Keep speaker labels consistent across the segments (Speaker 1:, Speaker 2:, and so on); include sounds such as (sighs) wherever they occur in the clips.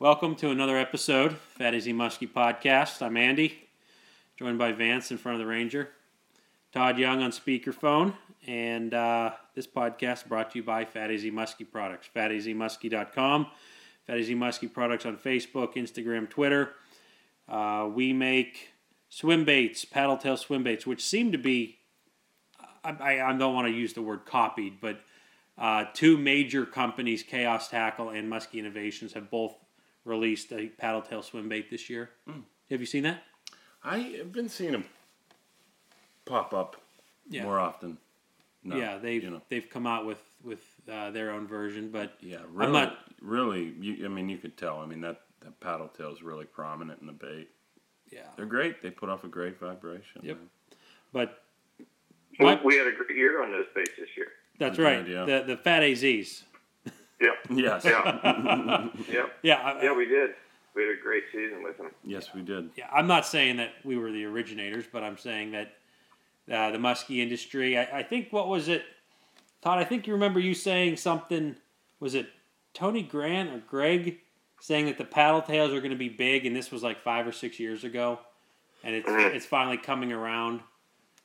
Speaker 1: Welcome to another episode, Fat AZ Muskie Podcast. I'm Andy, joined by Vance in front of the Ranger, Todd Young on speakerphone, and uh, this podcast brought to you by Fat AZ Muskie Products. FatAZMuskie.com, Fat AZ Muskie Products on Facebook, Instagram, Twitter. Uh, we make swim baits, paddle tail swim baits, which seem to be, I, I don't want to use the word copied, but uh, two major companies, Chaos Tackle and Muskie Innovations, have both released a paddle tail swim bait this year. Have you seen that?
Speaker 2: I have been seeing them pop up
Speaker 1: Yeah.
Speaker 2: more often. No,
Speaker 1: yeah, they've
Speaker 2: you know,
Speaker 1: they've come out with with uh, their own version, but
Speaker 2: yeah, really,
Speaker 1: not-
Speaker 2: really. You, I mean, you could tell. I mean, that that paddle tail is really prominent in the bait.
Speaker 1: yeah,
Speaker 2: They're great. They put off a great vibration.
Speaker 1: Yep.
Speaker 2: man.
Speaker 1: but
Speaker 3: We,
Speaker 1: My-
Speaker 3: we had a great year on those baits this year.
Speaker 1: that's right.
Speaker 2: yeah.
Speaker 1: The the fat AZs.
Speaker 3: Yeah,
Speaker 2: Yes.
Speaker 3: yeah, (laughs) yeah,
Speaker 1: Yeah, I,
Speaker 3: yeah. We did. We had a great season with them.
Speaker 2: yes, we did.
Speaker 1: yeah. I'm not saying that we were the originators, but I'm saying that uh, the muskie industry. I, I think what was it, Todd? I think you remember you saying something. Was it Tony Grant or Greg saying that the paddle tails are going to be big, and this was like five or six years ago, and it's
Speaker 3: Mhm.
Speaker 1: it's finally coming around.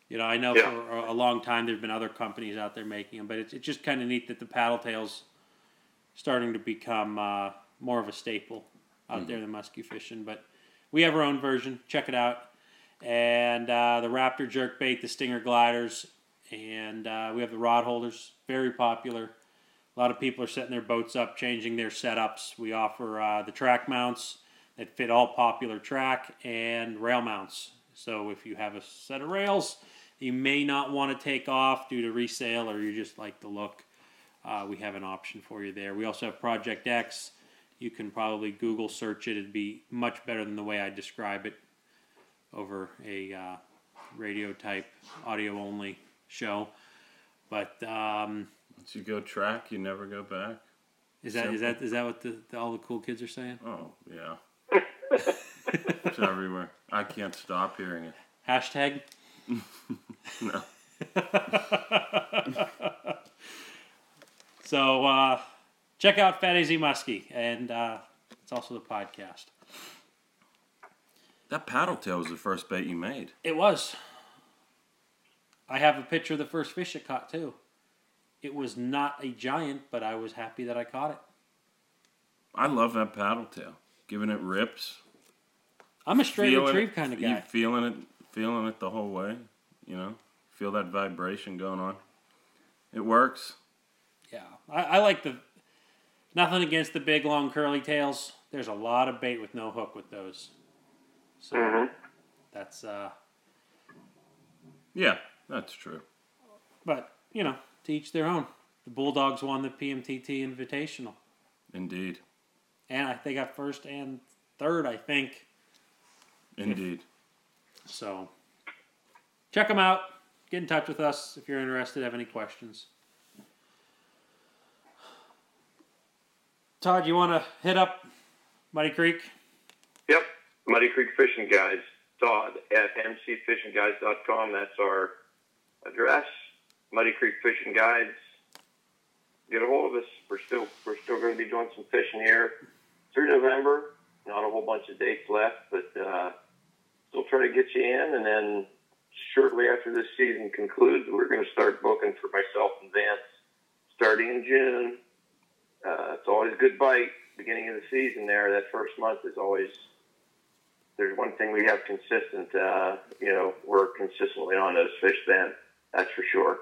Speaker 1: You know, I know
Speaker 3: Yeah.
Speaker 1: for a a long time there've been other companies out there making them, but it's, it's just kind of neat that the paddle tails starting to become uh, more of a staple out there in the muskie fishing. But we have our own version. Check it out. And uh, the Raptor jerk bait, the Stinger gliders, and uh, we have the rod holders. Very popular. A lot of people are setting their boats up, changing their setups. We offer uh, the track mounts that fit all popular track and rail mounts. So if you have a set of rails you may not want to take off due to resale or you just like the look, uh, we have an option for you there. We also have Project X. You can probably Google search it. It'd be much better than the way I describe it over a uh, radio type, audio only show. But um,
Speaker 2: Once you go track, you never go back.
Speaker 1: is that is that is that what the, the, all the cool kids are saying?
Speaker 2: Oh yeah. (laughs) it's everywhere. I can't stop hearing it.
Speaker 1: Hashtag. (laughs)
Speaker 2: No. (laughs)
Speaker 1: so uh, check out Fat AZ Muskie, and uh, it's also the podcast.
Speaker 2: That paddle tail was the first bait you made.
Speaker 1: It was. I have a picture of the first fish I caught too. It was not a giant, but I was happy that I caught it.
Speaker 2: I love that paddle tail. Giving it rips.
Speaker 1: I'm a straight
Speaker 2: feeling
Speaker 1: retrieve
Speaker 2: it,
Speaker 1: kind of guy.
Speaker 2: You feeling it, feeling it the whole way. You know, feel that vibration going on. It works.
Speaker 1: Yeah, I, I like the. Nothing against the big long curly tails. There's a lot of bait with no hook with those. So
Speaker 3: Mhm.
Speaker 1: that's uh.
Speaker 2: Yeah, that's true.
Speaker 1: But you know, to each their own. The Bulldogs won the PMTT Invitational,
Speaker 2: Indeed,
Speaker 1: and I, they got first and third, I think.
Speaker 2: indeed.
Speaker 1: So check them out. Get in touch with us if you're interested. Have any questions? Todd, you want to hit up Muddy Creek?
Speaker 3: Yep. Muddy Creek Fishing Guides. Todd at mcfishingguides.com. That's our address. Muddy Creek Fishing Guides. Get a hold of us. We're still we're still going to be doing some fishing here through November. Not a whole bunch of dates left, but uh, still try to get you in. And then shortly after this season concludes, we're going to start booking for myself and Vance starting in June. Uh, it's always a good bite beginning of the season. There, that first month is always there's one thing we have consistent. Uh, you know, we're consistently on those fish then. That's for sure.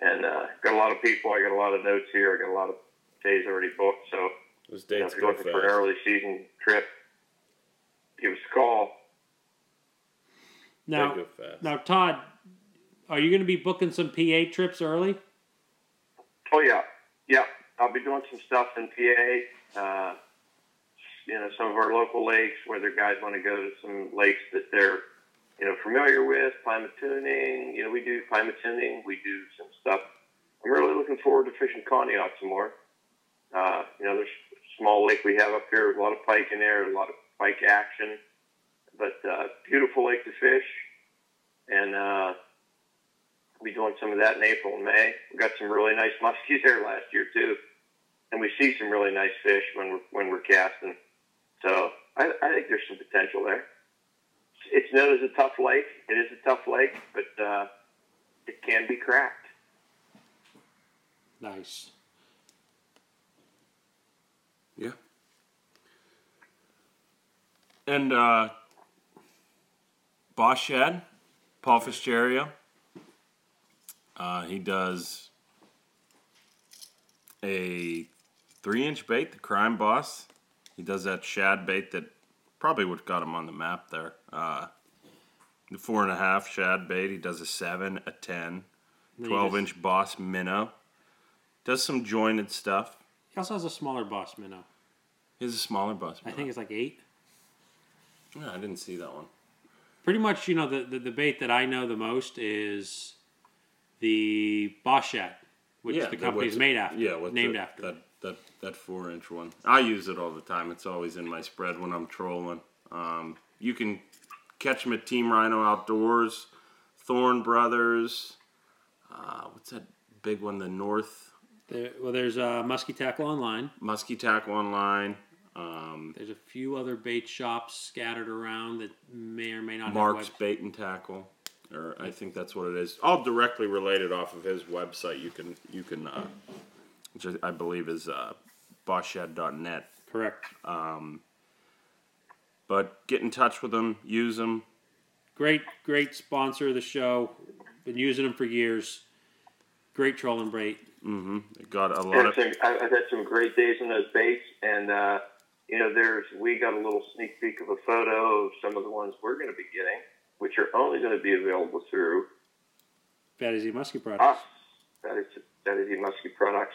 Speaker 3: And uh, got a lot of people. I got a lot of notes here. I got a lot of days already booked. So
Speaker 2: Those
Speaker 3: you know,
Speaker 2: dates
Speaker 3: if you're
Speaker 2: go
Speaker 3: looking for an early season trip, give us a call.
Speaker 1: Now,
Speaker 2: go fast.
Speaker 1: now, Todd, are you going to be booking some PA trips early?
Speaker 3: Oh yeah, yeah. I'll be doing some stuff in PA. Uh, you know, some of our local lakes whether guys want to go to some lakes that they're you know familiar with. Pymatuning. You know, we do Pymatuning. We do some stuff. I'm really looking forward to fishing Conneaut some more. Uh, you know, there's a small lake we have up here with a lot of pike in there, a lot of pike action, but uh, beautiful lake to fish. And uh, we'll be doing some of that in April and May. We got some really nice muskies there last year too, and we see some really nice fish when we're when we're casting. So I, I think there's some potential there. It's known as a tough lake. It is a tough lake, but uh, it can be cracked.
Speaker 1: Nice.
Speaker 2: Yeah. And uh, Boss Shad, Paul Fischerio, uh, he does a three inch bait, the crime boss. He does that shad bait that probably would have got him on the map there. Uh, the four and a half shad bait. He does a seven, a 10, 12 inch boss minnow. Does some jointed stuff.
Speaker 1: He also has a smaller boss minnow.
Speaker 2: He has a smaller boss
Speaker 1: I think it's like eight.
Speaker 2: Yeah, I didn't see that one.
Speaker 1: Pretty much, you know, the, the, the bait that I know the most is the boss shad, which the company's made after.
Speaker 2: Yeah,
Speaker 1: named after.
Speaker 2: that that that four inch one. I use it all the time. It's always in my spread when I'm trolling. Um, you can catch them at Team Rhino Outdoors, Thorn Brothers. Uh, what's that big one? The North
Speaker 1: There, well, there's uh, Muskie Tackle Online.
Speaker 2: Muskie Tackle Online. Um,
Speaker 1: There's a few other bait shops scattered around that may or may not
Speaker 2: Mark's. Bait and Tackle, or I think that's what it is. All directly related off of his website. You can you can, uh, which I I believe is uh, bosshed.net.
Speaker 1: Correct.
Speaker 2: But get in touch with them, use them.
Speaker 1: Great, great sponsor of the show. Been using them for years. Great trolling bait.
Speaker 2: Mm-hmm. Got a lot
Speaker 3: Had
Speaker 2: of
Speaker 3: some, I- I've had some great days on those baits, and uh, you know, there's we got a little sneak peek of a photo of some of the ones we're going to be getting, which are only going to be available through
Speaker 1: Bad Easy Muskie
Speaker 3: us.
Speaker 1: products.
Speaker 3: That is that is the Muskie products.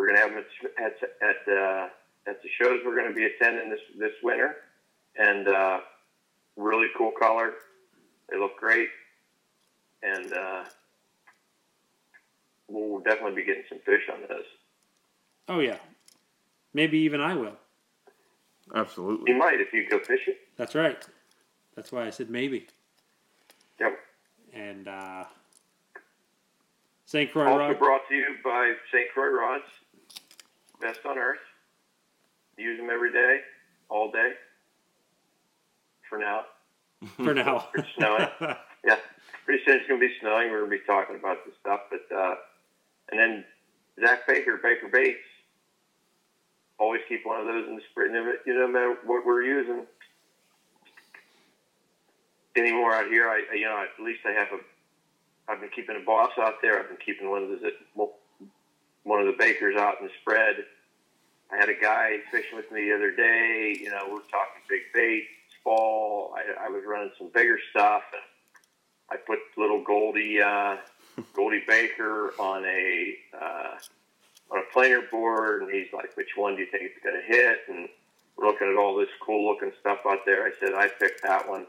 Speaker 3: We're going to have them at at uh, at the shows we're going to be attending this this winter, and uh, really cool color. They look great, and uh, we'll definitely be getting some fish on those.
Speaker 1: Oh yeah. Maybe even I will.
Speaker 2: absolutely.
Speaker 3: You might if you go fishing.
Speaker 1: That's right. That's why I said maybe.
Speaker 3: Yep.
Speaker 1: And uh, St. Croix
Speaker 3: Also
Speaker 1: Rod.
Speaker 3: brought to you by St. Croix Rods, best on earth. Use them every day, all day. For now, (laughs)
Speaker 1: for now.
Speaker 3: It's snowing. (laughs) yeah. Pretty soon it's going to be snowing. We're going to be talking about this stuff, but uh, and then Zach Baker, Baker Baits. Always keep one of those in the spring. You know, no matter what we're using anymore out here, I you know at least I have a. I've been keeping a boss out there. I've been keeping one of the one of the bakers out in the spread. I had a guy fishing with me the other day. You know, we're talking big bait, fall. I, I was running some bigger stuff, and I put little Goldie uh, Goldie Baker on a uh, on a planer board, and he's like, "Which one do you think it's going to hit?" And we're looking at all this cool looking stuff out there. I said, "I picked that one,"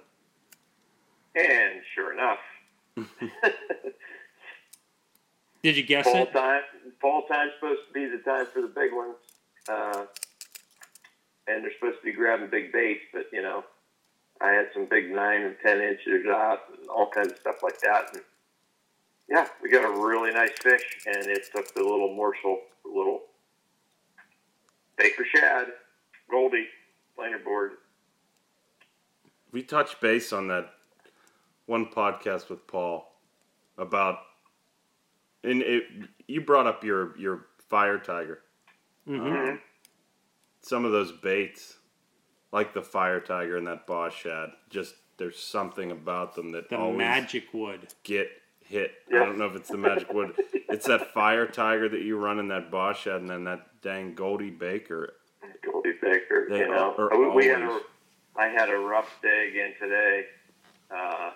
Speaker 3: and sure enough. (laughs)
Speaker 1: Did you guess it?
Speaker 3: fall
Speaker 1: it?
Speaker 3: time fall time's supposed to be the time for the big ones uh, and they're supposed to be grabbing big baits but you know i had some big nine and ten inches out and all kinds of stuff like that and yeah we got a really nice fish and it took the little morsel the little baker shad goldie planer board
Speaker 2: We touched base on that one podcast with Paul about, and it, you brought up your your fire tiger.
Speaker 1: Mhm.
Speaker 2: Some of those baits, like the fire tiger and that boss shad, just there's something about them that
Speaker 1: The
Speaker 2: always
Speaker 1: magic wood.
Speaker 2: get hit.
Speaker 3: Yeah.
Speaker 2: I don't know if it's the magic wood. It's that fire tiger that you run in that boss shad, and then that dang Goldie Baker.
Speaker 3: goldie baker
Speaker 2: They
Speaker 3: you know
Speaker 2: are
Speaker 3: we, we had a,
Speaker 2: always-
Speaker 3: i had a rough day again today uh,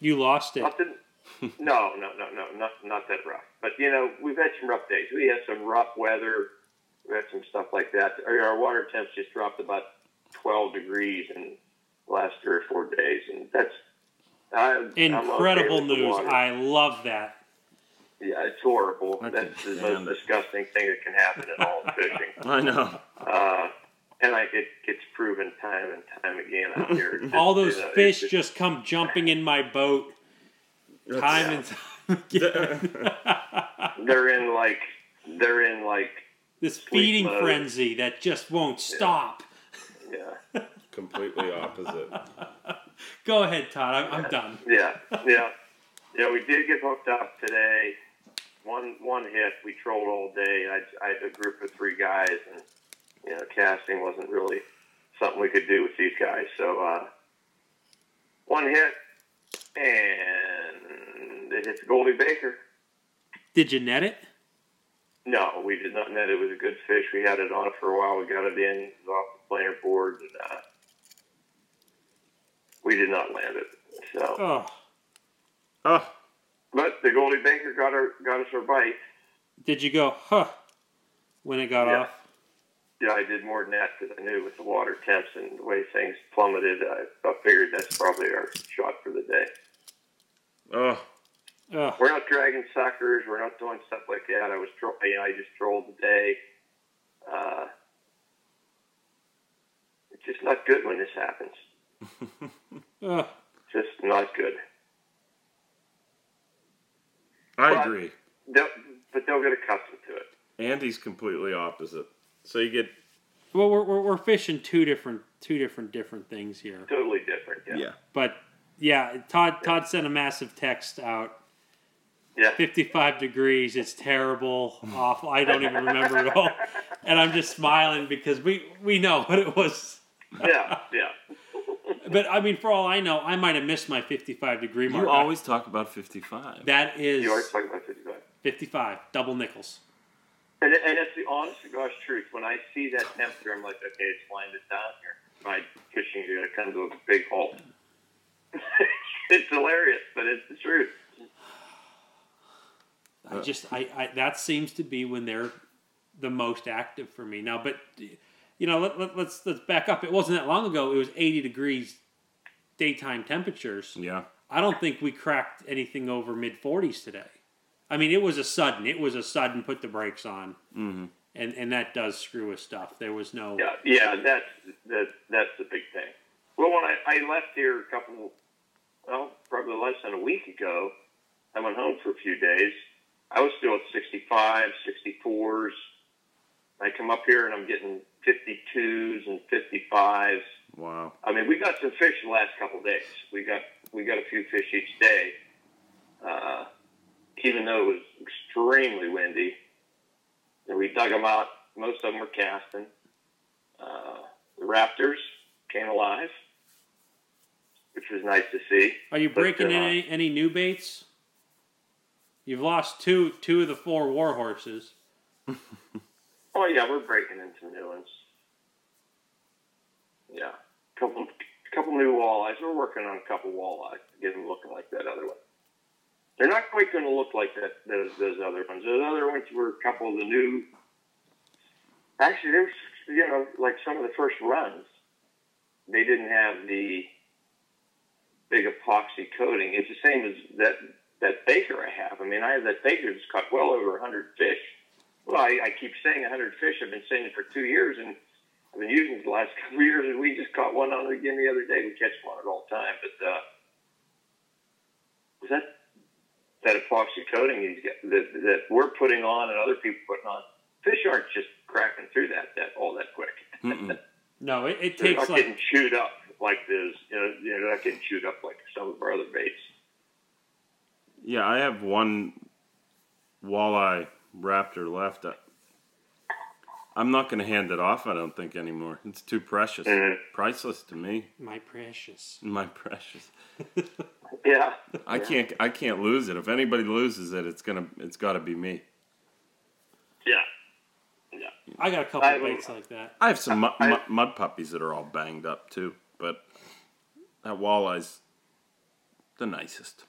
Speaker 1: You lost it.
Speaker 3: Nothing. (laughs) no, no, no, no, not not that rough. But you know, we've had some rough days. We had some rough weather. We had some stuff like that. Our, our water temps just dropped about twelve degrees in the last three or four days, and that's I, I'm okay
Speaker 1: Incredible news. I love that.
Speaker 3: yeah, it's horrible.
Speaker 2: I
Speaker 3: that's
Speaker 2: can
Speaker 3: the most
Speaker 2: it.
Speaker 3: disgusting thing that can happen in all (laughs) fishing.
Speaker 2: I know.
Speaker 3: Uh, and like it gets proven time and time again out here. It's (laughs)
Speaker 1: All
Speaker 3: just,
Speaker 1: those
Speaker 3: you know,
Speaker 1: fish
Speaker 3: just-
Speaker 1: just come jumping in my boat time and time (laughs) again.
Speaker 3: they're in like they're in like
Speaker 1: this feeding
Speaker 3: mode.
Speaker 1: frenzy that just won't stop.
Speaker 3: Yeah.
Speaker 2: Completely opposite. (laughs)
Speaker 1: Go ahead, Todd. I'm, I'm done.
Speaker 3: Yeah, yeah, yeah. We did get hooked up today. One one hit. We trolled all day. I, I had a group of three guys, and you know, casting wasn't really something we could do with these guys. So uh, one hit, and it hits Goldie Baker.
Speaker 1: Did you net it?
Speaker 3: No, we did not net. It was a good fish. We had it on for a while. We got it in it was off the planer board, and uh, we did not land it. So.
Speaker 1: Oh,
Speaker 2: Oh,
Speaker 3: But the Goldie Baker got her got us our bite.
Speaker 1: did you go, huh, when it got
Speaker 3: Yeah.
Speaker 1: off?
Speaker 3: Yeah, I did more than that because I knew with the water temps and the way things plummeted, I, I figured that's probably our shot for the day.
Speaker 2: oh,
Speaker 1: Oh,
Speaker 3: We're not dragging suckers. We're not doing stuff like that. I was, tro- you know, I just trolled the day. Uh, it's just not good when this happens. (laughs)
Speaker 1: oh.
Speaker 3: Just not good.
Speaker 2: I
Speaker 3: Well,
Speaker 2: agree.
Speaker 3: They'll, but they'll get accustomed to it.
Speaker 2: Andy's completely opposite. So you get
Speaker 1: Well, we're, we're, we're fishing two different two different different things here.
Speaker 3: Totally different. Yeah.
Speaker 2: yeah.
Speaker 1: But yeah, Todd Todd sent a massive text out.
Speaker 3: Yeah.
Speaker 1: 55 degrees. It's terrible, awful. I don't even remember it all, (laughs) and I'm just smiling because we we know what it was.
Speaker 3: Yeah. Yeah. (laughs)
Speaker 1: But I mean, for all I know, I might have missed my 55 degree mark.
Speaker 2: You always talk about 55.
Speaker 1: that is
Speaker 3: You always talk about 55.
Speaker 1: 55 double nickels.
Speaker 3: And, and it's the honest to gosh truth. When I see that temperature, I'm like, okay, it's landed down here. My fishing is going to come to a big halt. (laughs) it's hilarious, but it's the truth.
Speaker 1: I just I, I that seems to be when they're the most active for me now. But you know, let, let, let's let's back up. It wasn't that long ago. It was 80 degrees daytime temperatures.
Speaker 2: Yeah.
Speaker 1: I don't think we cracked anything over mid 40s today. I mean, it was a sudden. It was a sudden. Put the brakes on,
Speaker 2: Mm-hmm.
Speaker 1: and and that does screw with stuff. There was no.
Speaker 3: Yeah, yeah, that's that, that's the big thing. Well, when I, I left here a couple, well, probably less than a week ago, I went home for a few days. I was still at 65, 64s. I come up here and I'm getting 52s and 55s.
Speaker 2: Wow.
Speaker 3: I mean, we got some fish the last couple of days. We got we got a few fish each day, uh, even though it was extremely windy. And we dug them out. Most of them were casting. Uh, the raptors came alive, which was nice to see.
Speaker 1: Are you
Speaker 3: But,
Speaker 1: breaking in
Speaker 3: uh,
Speaker 1: any, any new baits? You've lost two two of the four war horses. (laughs)
Speaker 3: Oh yeah, we're breaking into new ones. Yeah, couple couple new walleyes. We're working on a couple walleyes to get them looking like that other one. They're not quite going to look like that those, those other ones. Those other ones were a couple of the new. Actually, there's you know like some of the first runs. They didn't have the big epoxy coating. It's the same as that that baker I have. I mean, I have that baker that's caught well over 100 fish. Well, I, I keep saying 100 fish. I've been saying it for two years, and I've been using it the last (laughs) couple years. And we just caught one on it again the other day. We catch one at all time, but uh, was that that epoxy coating he's that that we're putting on and other people putting on? Fish aren't just cracking through that that all that quick. (laughs)
Speaker 1: No, it, it
Speaker 3: They're
Speaker 1: takes
Speaker 3: not
Speaker 1: like
Speaker 3: getting chewed up like this. You know, they're not getting chewed up like some of our other baits.
Speaker 2: Yeah, I have one walleye raptor left. I- I'm not going to hand it off, I don't think, anymore. It's too precious.
Speaker 3: Mhm.
Speaker 2: Priceless to me.
Speaker 1: my precious.
Speaker 2: My precious. (laughs)
Speaker 3: Yeah,
Speaker 2: I can't I can't lose it. If anybody loses it, it's going to it's got to be me.
Speaker 3: yeah. Yeah.
Speaker 1: I got a couple
Speaker 3: I
Speaker 1: of
Speaker 3: will-
Speaker 1: baits like that.
Speaker 2: I have some mud,
Speaker 3: I-
Speaker 2: mud, mud puppies that are all banged up too, but that walleye's the nicest.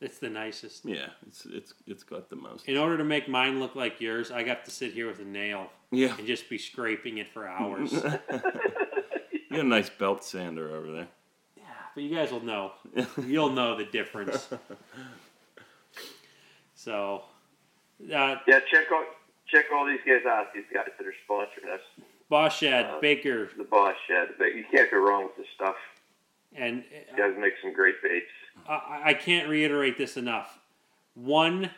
Speaker 1: It's the nicest.
Speaker 2: Yeah, it's it's it's got the most.
Speaker 1: In order to make mine look like yours, I got to sit here with a nail
Speaker 2: Yeah,
Speaker 1: and just be scraping it for hours. (laughs)
Speaker 2: you got a nice belt sander over there.
Speaker 1: Yeah, but you guys will know. (laughs) You'll know the difference. So, uh,
Speaker 3: Yeah, check all check all these guys out. These guys that are sponsoring us,
Speaker 1: Boss Shad,
Speaker 3: Uh,
Speaker 1: Baker,
Speaker 3: the Boss Shad. But you can't go wrong with this stuff.
Speaker 1: and
Speaker 3: You guys make some great baits.
Speaker 1: I, I can't reiterate this enough. One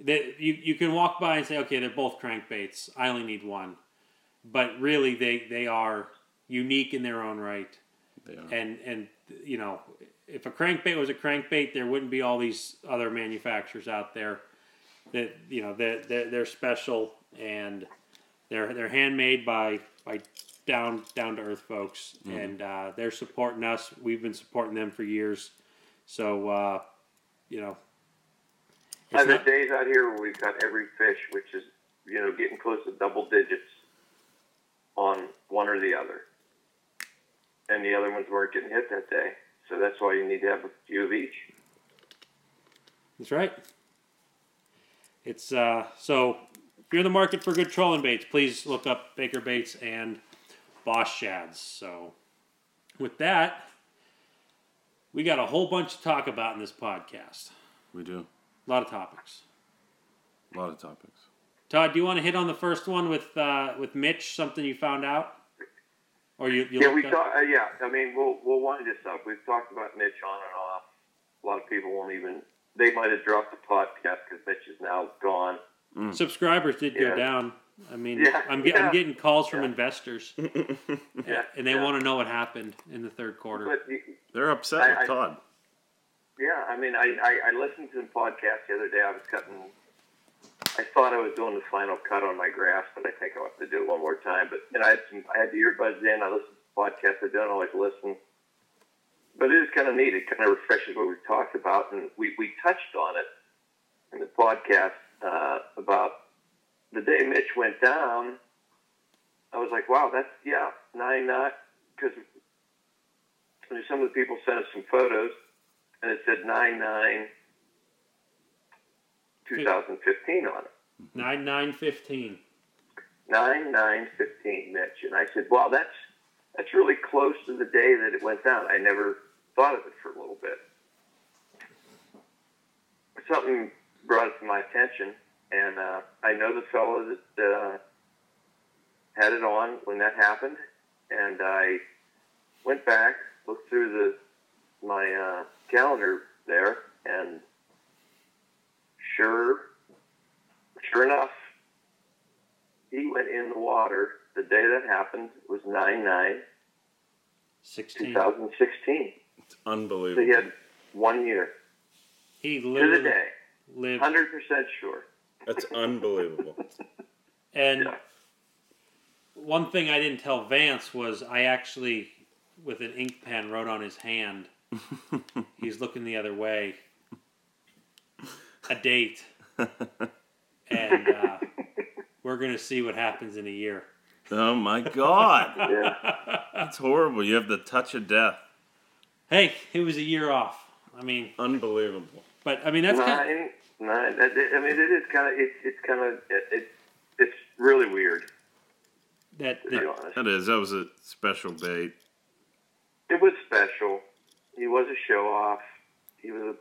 Speaker 1: that you you can walk by and say, okay, they're both crankbaits. I only need one, but really they they are unique in their own right.
Speaker 2: They are.
Speaker 1: And and you know, if a crankbait was a crankbait, there wouldn't be all these other manufacturers out there that you know they're they're, they're special and they're they're handmade by by down down to earth folks and uh, they're supporting us. We've been supporting them for years. So uh, you know,
Speaker 3: And the days out here where we've got every fish, which is you know getting close to double digits on one or the other, and the other ones weren't getting hit that day. So that's why you need to have a few of each.
Speaker 1: That's right. It's uh, so if you're in the market for good trolling baits, please look up Baker Baits and Boss Shads. So with that, we got a whole bunch to talk about in this podcast.
Speaker 2: We do.
Speaker 1: A lot of topics.
Speaker 2: A lot of topics.
Speaker 1: Todd, do you want to hit on the first one with uh, with Mitch? Something you found out, or you? you
Speaker 3: Yeah, we
Speaker 1: up?
Speaker 3: talk. Uh, yeah, I mean, we'll we'll wind this up. We've talked about Mitch on and off. A lot of people won't even. They might have dropped the podcast because Mitch is now gone.
Speaker 1: Subscribers did go down. I mean,
Speaker 3: Yeah,
Speaker 1: I'm, get, I'm getting calls from
Speaker 3: Yeah.
Speaker 1: investors, (laughs)
Speaker 3: Yeah,
Speaker 1: and they
Speaker 3: yeah.
Speaker 1: want to know what happened in the third quarter.
Speaker 3: But y-
Speaker 2: They're upset
Speaker 3: I-
Speaker 2: with
Speaker 3: I-
Speaker 2: Todd.
Speaker 3: yeah, I mean, I, I, I listened to the podcast the other day. I was cutting. I thought I was doing the final cut on my grass, but I think I'll have to do it one more time. But you know, I had some. I had the earbuds in. I listened to the podcast. I don't always listen, but it is kind of neat. It kind of refreshes what we've talked about, and we we touched on it in the podcast uh, about the day Mitch went down. I was like, wow, that's yeah, nine not because some of the people sent us some photos, and it said nine nine. 2015 on it.
Speaker 1: Nine nine fifteen.
Speaker 3: Nine nine fifteen, Mitch, and I said, "Wow, that's that's really close to the day that it went down." I never thought of it for a little bit. Something brought it to my attention, and uh, I know the fellow that uh, had it on when that happened, and I went back, looked through the my uh, calendar there, and sure, sure enough, he went in the water the day that happened was 9 9
Speaker 1: 16.
Speaker 3: 2016
Speaker 2: It's unbelievable.
Speaker 3: so he had one year
Speaker 1: He
Speaker 3: to the day
Speaker 1: lived.
Speaker 3: 100% sure
Speaker 2: That's unbelievable.
Speaker 1: And
Speaker 3: Yeah.
Speaker 1: one thing I didn't tell Vance was I actually, with an ink pen, wrote on his hand, (laughs) he's looking the other way, a date. And uh, we're going to see what happens in a year.
Speaker 2: oh my God. (laughs)
Speaker 3: yeah
Speaker 2: That's horrible. You have the touch of death.
Speaker 1: Hey, it was a year off. I mean,
Speaker 2: Unbelievable.
Speaker 1: but I mean, that's kind of,
Speaker 3: nine nine that- that- i mean it is kind of it's, it's kind of it, it, it's really weird
Speaker 1: that,
Speaker 3: to be
Speaker 1: that
Speaker 3: honest
Speaker 2: That is. That was a special bait.
Speaker 3: it was special he was a show off he was a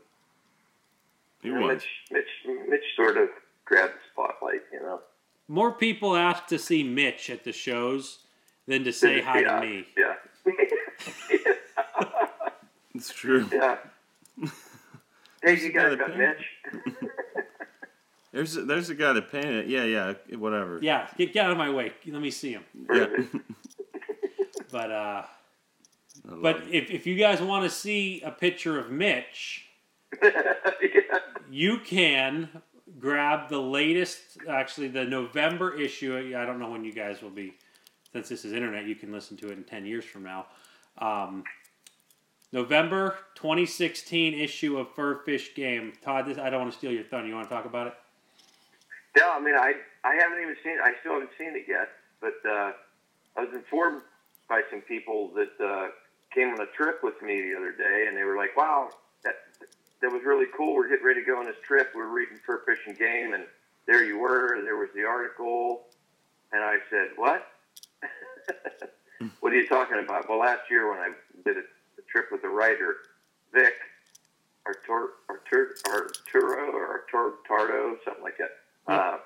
Speaker 2: He was.
Speaker 3: Mitch, Mitch Mitch sort of grabbed the spotlight you know
Speaker 1: more people ask to see Mitch at the shows than to say hi
Speaker 3: yeah,
Speaker 1: to me.
Speaker 3: yeah (laughs)
Speaker 2: It's true.
Speaker 3: yeah (laughs) hey you
Speaker 2: Yeah,
Speaker 3: guys got. Mitch (laughs)
Speaker 2: There's a, there's a guy that painted it. Yeah, yeah, whatever.
Speaker 1: Yeah, get, get out of my way. Let me see him.
Speaker 2: Yeah. (laughs)
Speaker 1: But uh, but
Speaker 2: it.
Speaker 1: if, if you guys want to see a picture of Mitch,
Speaker 3: yeah. (laughs)
Speaker 1: you can grab the latest, actually the November issue. I don't know when you guys will be, since this is internet, you can listen to it in 10 years from now. Um, November 2016 issue of Fur Fish Game. Todd, this, I don't want to steal your thunder. You want to talk about it?
Speaker 3: Yeah, I mean, I I haven't even seen. I still haven't seen it yet. But uh, I was informed by some people that uh, came on a trip with me the other day, and they were like, "Wow, that that was really cool. We're getting ready to go on this trip. We're reading Fur Fish and Game, and there you were. There was the article." And I said, "What? (laughs) what are you talking about?" Well, last year when I did a, a trip with the writer Vic Artur, Artur, Arturo or Artur, Tardo, something like that. Uh,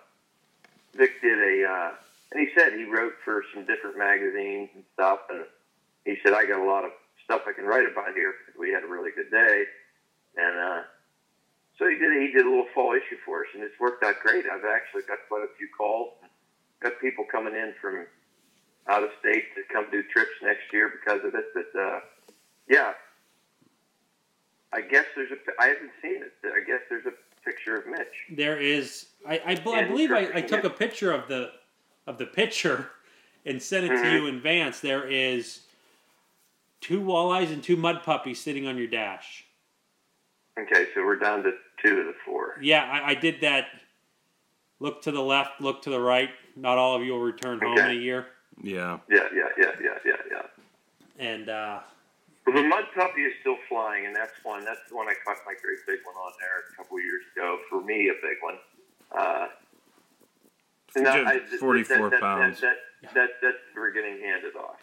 Speaker 3: Vic did a, uh, and he said he wrote for some different magazines and stuff, and he said I got a lot of stuff I can write about here we had a really good day, and uh, so he did. He did a little fall issue for us, and it's worked out great. I've actually got quite a few calls, got people coming in from out of state to come do trips next year because of it. But uh, yeah, I guess there's a. I haven't seen it. I guess there's a picture of Mitch.
Speaker 1: There is. I I, bel- I believe I, I took a picture of the of the picture (laughs) and sent it to
Speaker 3: Mhm.
Speaker 1: you in advance. There is two walleyes and two mud puppies sitting on your dash.
Speaker 3: Okay, so we're down to two of the four.
Speaker 1: Yeah, I, I did that. Look to the left, look to the right. Not all of you will return home in a year.
Speaker 2: Yeah.
Speaker 3: Yeah, yeah, yeah, yeah, yeah, yeah.
Speaker 1: And uh,
Speaker 3: Well, the mud puppy is still flying, and that's one. That's the one I caught my great big one on there a couple of years ago. For me, a big one. Uh, no, I- that-
Speaker 2: 44
Speaker 3: that, that,
Speaker 2: pounds.
Speaker 3: That, that, that, that's we're getting handed off.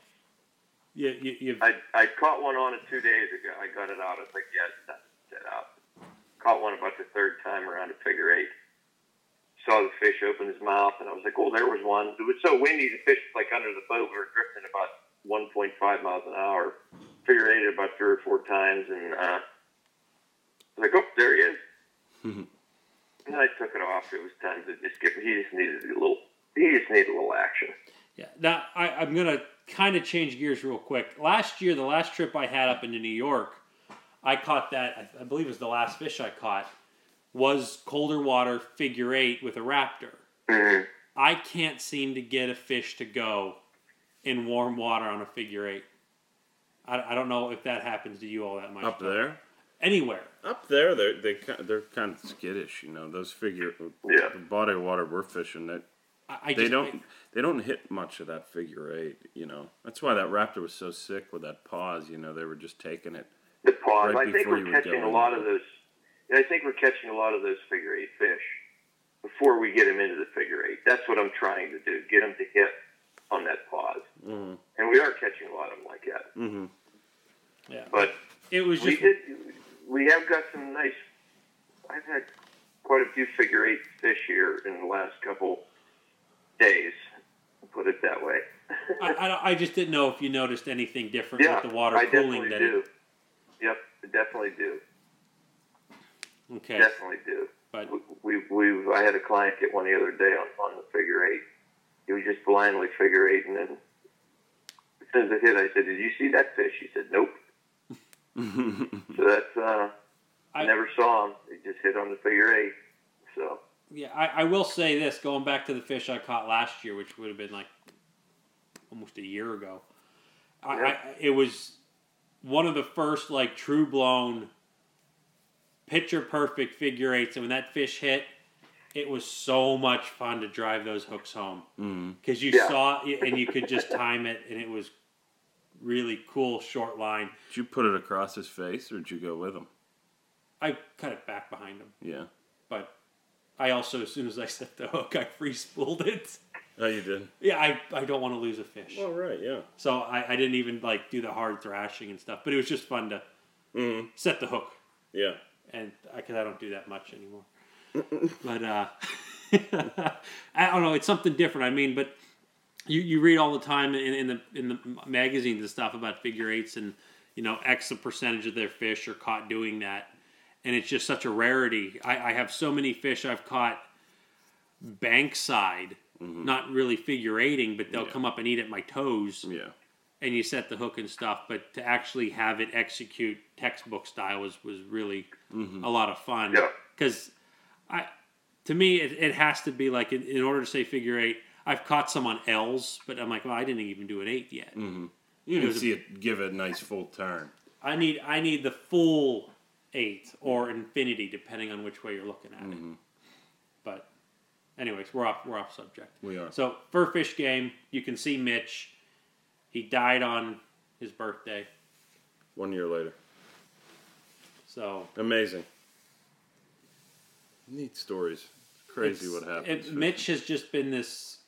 Speaker 1: you, you, you've
Speaker 3: I, I caught one on it two days ago. I got it out. I was like, yeah, it's not set out. Caught one about the third time around a figure eight. Saw the fish open his mouth, and I was like, oh, there was one. It was so windy, the fish was like under the boat. We were drifting about 1.5 miles an hour. Figure eight about three or four times, and uh, I was like, oh, there he is. and I took it off. It was time to just get. He just needed a little. He just needed a little action.
Speaker 1: Yeah. Now I, I'm gonna kind of change gears real quick. Last year, the last trip I had up into New York, I caught that. I, I believe it was the last fish I caught. Was colder water figure eight with a raptor.
Speaker 3: Mhm.
Speaker 1: I can't seem to get a fish to go in warm water on a figure eight. I, I don't know if that happens to you all that much.
Speaker 2: Up
Speaker 1: but
Speaker 2: there.
Speaker 1: Anywhere.
Speaker 2: Up there, they're they they're kind of skittish, you know. Those figure
Speaker 3: Yeah.
Speaker 2: the body of water we're fishing that
Speaker 1: I, I
Speaker 2: they
Speaker 1: just,
Speaker 2: don't they don't hit much of that figure eight, you know. That's why that raptor was so sick with that pause. You know, they were just taking it.
Speaker 3: the pause.
Speaker 2: Right
Speaker 3: I think we're catching a lot of those. I think we're catching a lot of those figure eight fish before we get them into the figure eight. That's what I'm trying to do. Get them to hit on that pause,
Speaker 2: Mm-hmm.
Speaker 3: and we are catching a lot of them like that.
Speaker 2: Mm-hmm.
Speaker 1: yeah.
Speaker 3: But
Speaker 1: It was
Speaker 3: we
Speaker 1: just
Speaker 3: did. We have got some nice. I've had quite a few figure eight fish here in the last couple days. Put it that way.
Speaker 1: I, I, I just didn't know if you noticed anything different
Speaker 3: yeah,
Speaker 1: with the water
Speaker 3: I
Speaker 1: cooling
Speaker 3: definitely
Speaker 1: than
Speaker 3: do. Yep, I definitely do.
Speaker 1: Okay.
Speaker 3: Definitely do.
Speaker 1: But
Speaker 3: we we I had a client get one the other day on, on the figure eight. He was just blindly figure eight, and then as soon as it hit, I said, "Did you see that fish?" He said, "Nope." (laughs) So that's uh, I
Speaker 1: I-
Speaker 3: never saw him. He just hit on the figure eight. So
Speaker 1: yeah, I, I will say this going back to the fish I caught last year, which would have been like almost a year ago. I, I, it was one of the first like true blown picture perfect figure eights, and when that fish hit, it was so much fun to drive those hooks home
Speaker 2: Mm-hmm.
Speaker 1: because you
Speaker 3: Yeah.
Speaker 1: saw it and you could just time it, and it was really cool short line.
Speaker 2: Did you put it across his face, or did you go with him?
Speaker 1: I cut it back behind him,
Speaker 2: Yeah.
Speaker 1: but I also, as soon as I set the hook, I free spooled it.
Speaker 2: Oh, you did.
Speaker 1: Yeah, I, I don't want to lose a fish.
Speaker 2: Well, right. Yeah.
Speaker 1: So I, I didn't even like do the hard thrashing and stuff, but it was just fun to
Speaker 2: Mm-hmm.
Speaker 1: set the hook,
Speaker 2: Yeah.
Speaker 1: and because I, don't do that much anymore. But uh, (laughs) I don't know, it's something different. I mean, but you, you read all the time in, in the in the magazines and stuff about figure eights, and you know, X the percentage of their fish are caught doing that, and it's just such a rarity. I, I have so many fish I've caught bankside. Not really figure eighting, but they'll
Speaker 2: Yeah.
Speaker 1: come up and eat at my toes
Speaker 2: Yeah.
Speaker 1: and you set the hook and stuff, but to actually have it execute textbook style was was really a lot of fun.
Speaker 3: Yeah.
Speaker 1: Because I, to me, it, it has to be like in, in order to say figure eight. I've caught some on L's, but I'm like, well, I didn't even do an eight yet. Mm-hmm.
Speaker 2: You
Speaker 1: It
Speaker 2: can
Speaker 1: was a-
Speaker 2: it give it a nice full turn.
Speaker 1: I need I need the full eight or infinity, depending on which way you're looking at it. Mm-hmm. But, anyways, we're off we're off subject.
Speaker 2: We are.
Speaker 1: So fur fish game, you can see Mitch. He died on his birthday,
Speaker 2: One year later.
Speaker 1: so
Speaker 2: Amazing. Neat stories. Crazy
Speaker 1: It's-
Speaker 2: what happens.
Speaker 1: it- Mitch has just been this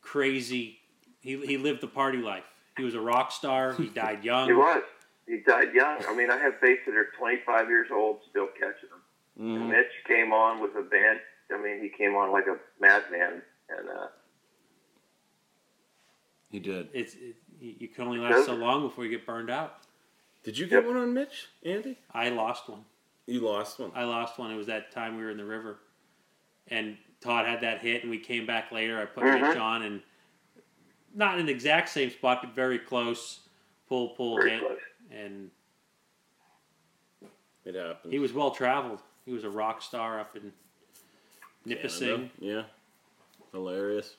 Speaker 1: crazy. He he lived the party life. He was a rock star. He died (laughs) young.
Speaker 3: he was. He died young. I mean, I have baits that are 25 years old still catching them.
Speaker 2: Mhm.
Speaker 3: And Mitch came on with a band. I mean, he came on like a madman, and uh,
Speaker 2: He did.
Speaker 1: It's it, you you can only last so long before you get burned out.
Speaker 2: Did you get
Speaker 3: Yep.
Speaker 2: one on Mitch, Andy?
Speaker 1: I lost one.
Speaker 2: You lost one.
Speaker 1: I lost one. It was that time we were in the river, and Todd had that hit, and we came back later. I put
Speaker 3: Mhm.
Speaker 1: Mitch on, and not in the exact same spot, but very close. Pull, pull,
Speaker 3: Very
Speaker 1: hit,
Speaker 3: close.
Speaker 1: and
Speaker 2: It happens.
Speaker 1: he was well traveled. He was a rock star up in
Speaker 2: Canada.
Speaker 1: Nipissing,
Speaker 2: Yeah. Hilarious.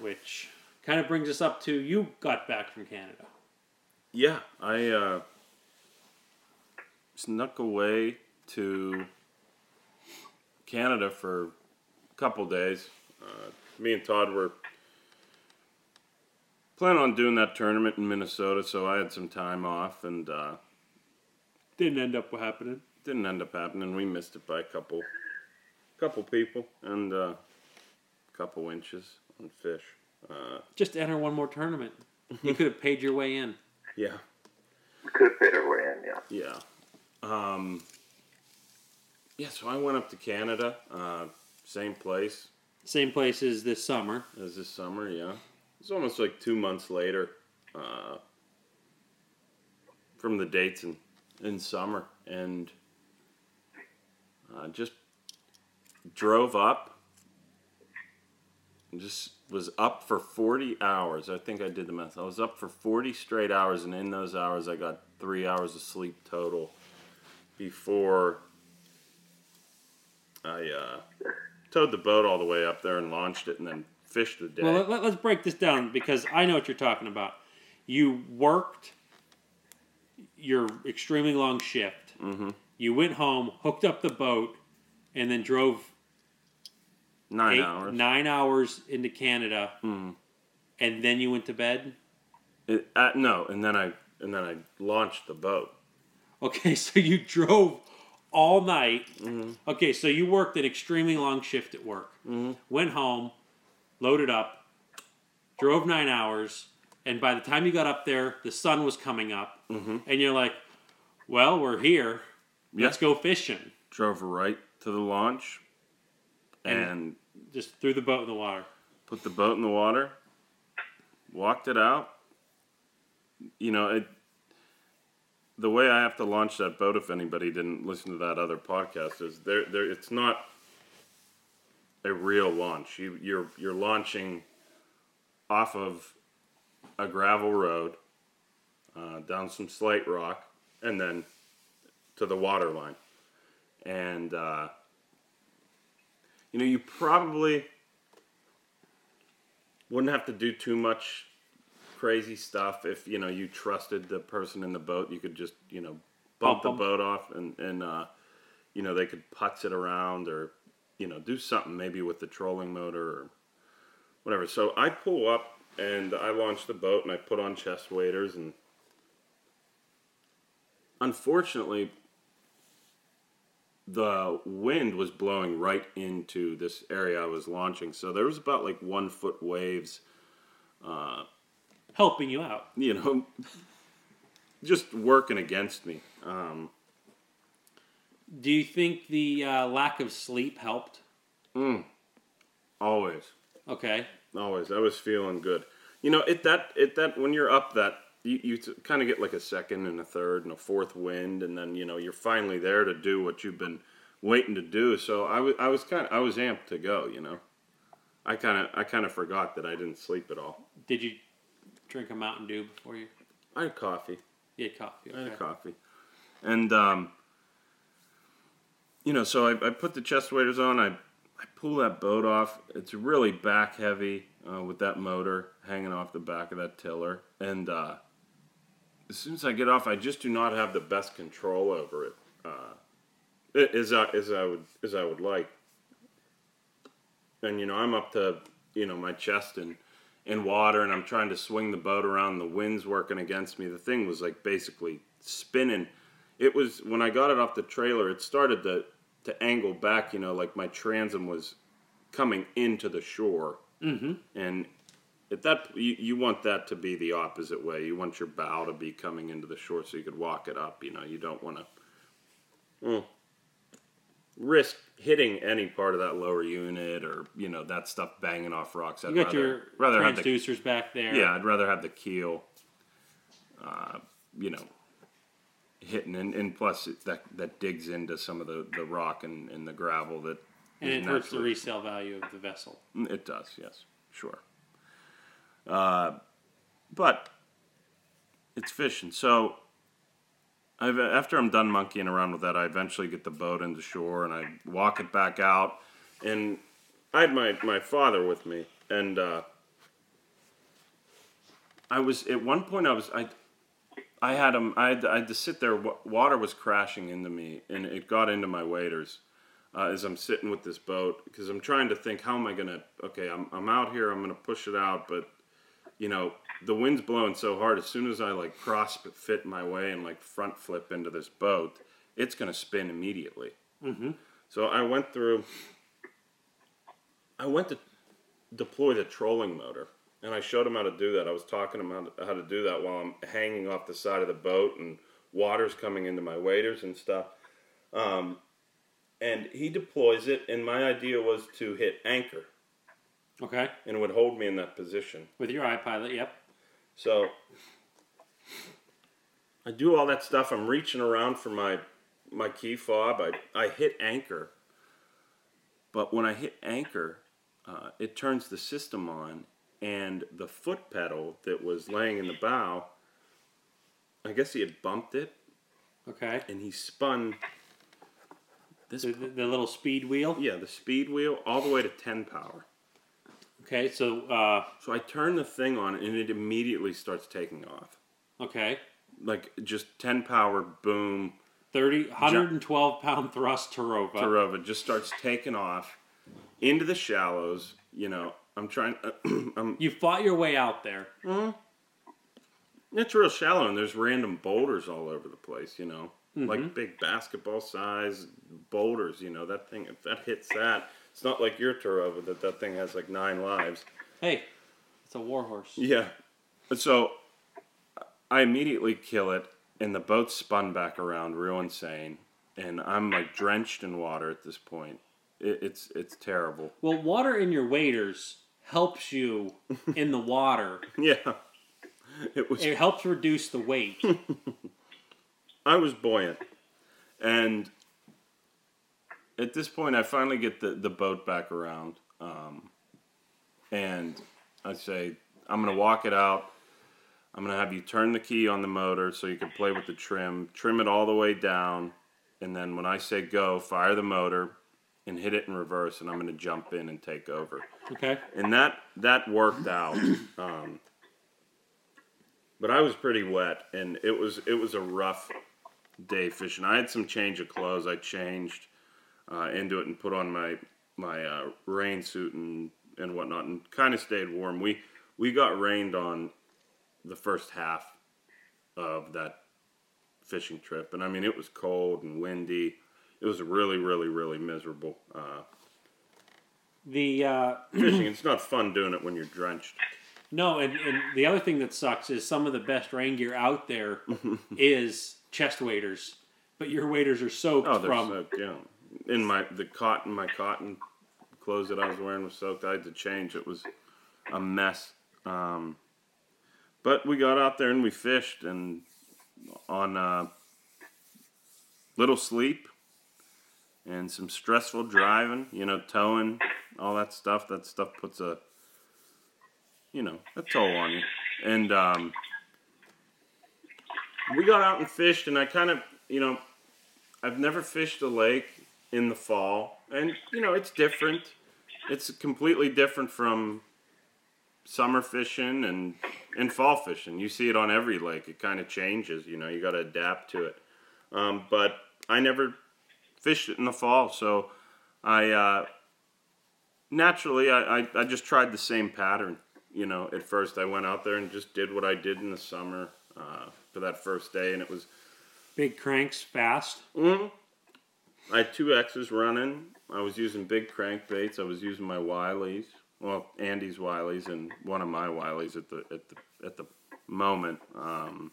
Speaker 1: which kind of brings us up to you got back from Canada.
Speaker 2: Yeah, I uh, snuck away to Canada for a couple days. Uh, me and Todd were planning on doing that tournament in Minnesota, so I had some time off, and uh,
Speaker 1: Didn't end up happening.
Speaker 2: didn't end up happening. We missed it by a couple, couple people and uh, a couple inches on fish. Uh,
Speaker 1: Just enter one more tournament. You (laughs) could have paid your way in.
Speaker 2: yeah,
Speaker 3: could have paid our way in, yeah.
Speaker 2: Yeah. Um, yeah, so I went up to Canada, uh, same place
Speaker 1: Same place as this summer.
Speaker 2: as this summer, yeah. It's almost like two months later uh, from the dates in, in summer. And uh, just drove up. and Just was up for 40 hours. I think I did the math. I was up for 40 straight hours, and in those hours, I got three hours of sleep total before I uh, towed the boat all the way up there and launched it and then fished the day.
Speaker 1: Well, let, us break this down because I know what you're talking about. You worked your extremely long shift.
Speaker 2: mm-hmm.
Speaker 1: You went home, hooked up the boat, and then drove
Speaker 2: Nine
Speaker 1: eight,
Speaker 2: hours.
Speaker 1: nine hours into Canada,
Speaker 2: Mhm.
Speaker 1: and then you went to bed.
Speaker 2: It, uh, no, and then I and then I launched the boat.
Speaker 1: Okay, (laughs) so you drove all night.
Speaker 2: Mm-hmm.
Speaker 1: Okay, so you worked an extremely long shift at work.
Speaker 2: Mm-hmm.
Speaker 1: Went home, loaded up, drove nine hours, and by the time you got up there, the sun was coming up,
Speaker 2: Mhm.
Speaker 1: and you're like, "Well, we're here. Let's go fishing."
Speaker 2: Drove right to the launch
Speaker 1: And-
Speaker 2: and
Speaker 1: Just threw the boat in the water.
Speaker 2: put the boat in the water, walked it out. You know, it, the way I have to launch that boat, if anybody didn't listen to that other podcast, is there, there. It's not a real launch. You, you're you're launching off of a gravel road, uh, down some slate rock, and then to the water line. And uh, you know, you probably wouldn't have to do too much crazy stuff if you know you trusted the person in the boat. You could just you know bump
Speaker 1: Bump
Speaker 2: the boat off and and uh, you know they could putz it around or you know do something maybe with the trolling motor or whatever. So I pull up and I launch the boat and I put on chest waders and unfortunately the wind was blowing right into this area I was launching. So there was about like one foot waves,
Speaker 1: Helping you out.
Speaker 2: you know, just working against me. Um,
Speaker 1: Do you think the uh, lack of sleep helped?
Speaker 2: always,
Speaker 1: Okay.
Speaker 2: always. I was feeling good. You know, it that it that when you're up that you, you kind of get like a second and a third and a fourth wind, and then you know you're finally there to do what you've been waiting to do. So I was I was kind of I was amped to go. You know, I kind of I kind of forgot that I didn't sleep at all.
Speaker 1: Did you drink a Mountain Dew before you?
Speaker 2: I had coffee.
Speaker 1: You had coffee.
Speaker 2: I
Speaker 1: Okay.
Speaker 2: had coffee. And, um, you know, so I, I put the chest waders on. I, I pull that boat off. It's really back heavy uh, with that motor hanging off the back of that tiller. And uh, as soon as I get off, I just do not have the best control over it, uh, as, I, as, I would, as I would like. And, you know, I'm up to, you know, my chest and in water and I'm trying to swing the boat around. The wind's working against me. The thing was like basically spinning. It was when I got it off the trailer, it started to to angle back, you know, like my transom was coming into the shore.
Speaker 1: Mm-hmm.
Speaker 2: And at that you, you want that to be the opposite way. You want your bow to be coming into the shore so you could walk it up, you know. You don't want to risk hitting any part of that lower unit or, you know, that stuff banging off rocks. I'd
Speaker 1: You got
Speaker 2: rather,
Speaker 1: your
Speaker 2: rather have the
Speaker 1: transducers back there.
Speaker 2: yeah, I'd rather have the keel, uh, you know, hitting, and, and plus it, that that digs into some of the, the rock and, and the gravel that.
Speaker 1: and it hurts the resale value of the vessel.
Speaker 2: Mm, It does, yes, sure. Uh, but it's fishing. So I've, after I'm done monkeying around with that, I eventually get the boat into shore and I walk it back out. And I had my, my father with me, and uh, I was at one point I was I I had him I had, I had to sit there. Water was crashing into me, and it got into my waders uh, as I'm sitting with this boat because I'm trying to think how am I gonna okay I'm I'm out here I'm gonna push it out, but you know the wind's blowing so hard. As soon as I like cross fit my way and like front flip into this boat, it's gonna spin immediately.
Speaker 1: Mm-hmm.
Speaker 2: So I went through. I went to deploy the trolling motor, and I showed him how to do that. I was talking to him how to, how to do that while I'm hanging off the side of the boat, and water's coming into my waders and stuff. Um, and he deploys it, and my idea was to hit anchor,
Speaker 1: Okay.
Speaker 2: and it would hold me in that position.
Speaker 1: With your iPilot, yep.
Speaker 2: So I do all that stuff. I'm reaching around for my my key fob. I, I hit anchor. But when I hit anchor, uh, it turns the system on, and the foot pedal that was laying in the bow, I guess he had bumped it,
Speaker 1: Okay.
Speaker 2: and he spun this.
Speaker 1: The, the, the little speed wheel.
Speaker 2: Yeah, the speed wheel all the way to 10 power.
Speaker 1: Okay. So, uh,
Speaker 2: So I turn the thing on, and it immediately starts taking off.
Speaker 1: okay.
Speaker 2: Like just 10 power, boom.
Speaker 1: 30, 112 pound thrust Terrova.
Speaker 2: Terrova just starts taking off into the shallows. You know, I'm trying. (clears throat) I'm,
Speaker 1: You fought your way out there.
Speaker 2: it's real shallow, and there's random boulders all over the place. You know,
Speaker 1: Mm-hmm.
Speaker 2: like big basketball size boulders. You know, that thing if that hits that, it's not like your Terrova that that thing has like nine lives.
Speaker 1: Hey, it's a warhorse.
Speaker 2: Yeah. So I immediately kill it, and the boat spun back around, real insane, and I'm like drenched in water at this point. It, it's it's terrible.
Speaker 1: Well, water in your waders helps you (laughs) in the water.
Speaker 2: Yeah. It was
Speaker 1: It helps reduce the weight. (laughs)
Speaker 2: I was buoyant. And at this point I finally get the, the boat back around. Um, and I say, I'm gonna walk it out. I'm gonna have you turn the key on the motor so you can play with the trim, trim it all the way down, and then when I say go, fire the motor and hit it in reverse and I'm gonna jump in and take over.
Speaker 1: Okay.
Speaker 2: and that that worked out. Um, but I was pretty wet, and it was it was a rough day fishing. I had some change of clothes. I changed uh, into it and put on my my uh, rain suit and and whatnot, and kind of stayed warm. We we got rained on the first half of that fishing trip, and I mean it was cold and windy. It was really, really, really miserable uh,
Speaker 1: The uh, (clears throat)
Speaker 2: fishing. It's not fun doing it when you're drenched.
Speaker 1: no, and, and the other thing that sucks is some of the best rain gear out there (laughs) is chest waders, but your waders are soaked
Speaker 2: Oh,
Speaker 1: from.
Speaker 2: soaked. Yeah, in my the cotton, my cotton clothes that I was wearing was soaked. I had to change. It was a mess. Um, but we got out there and we fished, and on uh, little sleep and some stressful driving. You know, towing, all that stuff. That stuff puts a you know a toll on you. And um, we got out and fished, and I kind of you know I've never fished a lake in the fall, and you know it's different. It's completely different from summer fishing and and fall fishing. You see it on every lake. It kind of changes. You know, you got to adapt to it. Um, but I never fished it in the fall, so I uh, naturally I, I I just tried the same pattern. You know, at first I went out there and just did what I did in the summer uh, for that first day, and it was
Speaker 1: Big cranks fast.
Speaker 2: Mm. I had two X's running. I was using big crankbaits. I was using my Wileys. Well, Andy's Wileys and one of my Wileys at the at the at the moment. Um,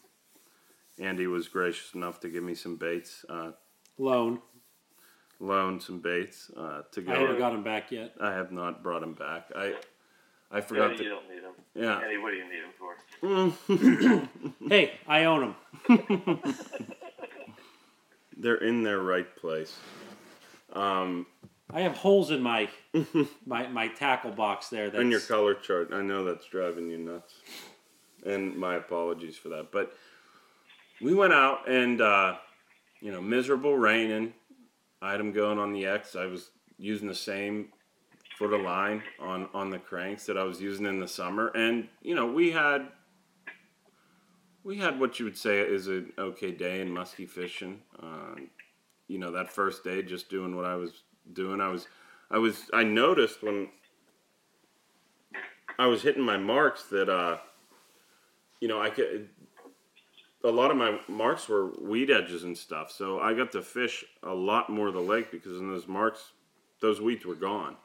Speaker 2: Andy was gracious enough to give me some baits, uh,
Speaker 1: Loan.
Speaker 2: loan some baits uh, to go.
Speaker 1: I haven't got him back yet.
Speaker 2: I have not brought him back. I I
Speaker 3: Yeah,
Speaker 2: forgot
Speaker 3: you
Speaker 2: to.
Speaker 3: don't need them.
Speaker 2: Yeah.
Speaker 3: Eddie, what do you need them for? (laughs)
Speaker 1: Hey, I own him. (laughs)
Speaker 2: they're in their right place. Um,
Speaker 1: I have holes in my (laughs) my my tackle box there. That's,
Speaker 2: And your color chart. I know that's driving you nuts. And my apologies for that. But we went out and, uh, you know, miserable raining. Item going on the X. I was using the same foot of line on, on the cranks that I was using in the summer. And, you know, we had. We had what you would say is an okay day in musky fishing. Uh, you know, that first day, just doing what I was doing. I was, I was, I noticed when I was hitting my marks that uh, you know I could. A lot of my marks were weed edges and stuff, so I got to fish a lot more of the lake because in those marks, those weeds were gone.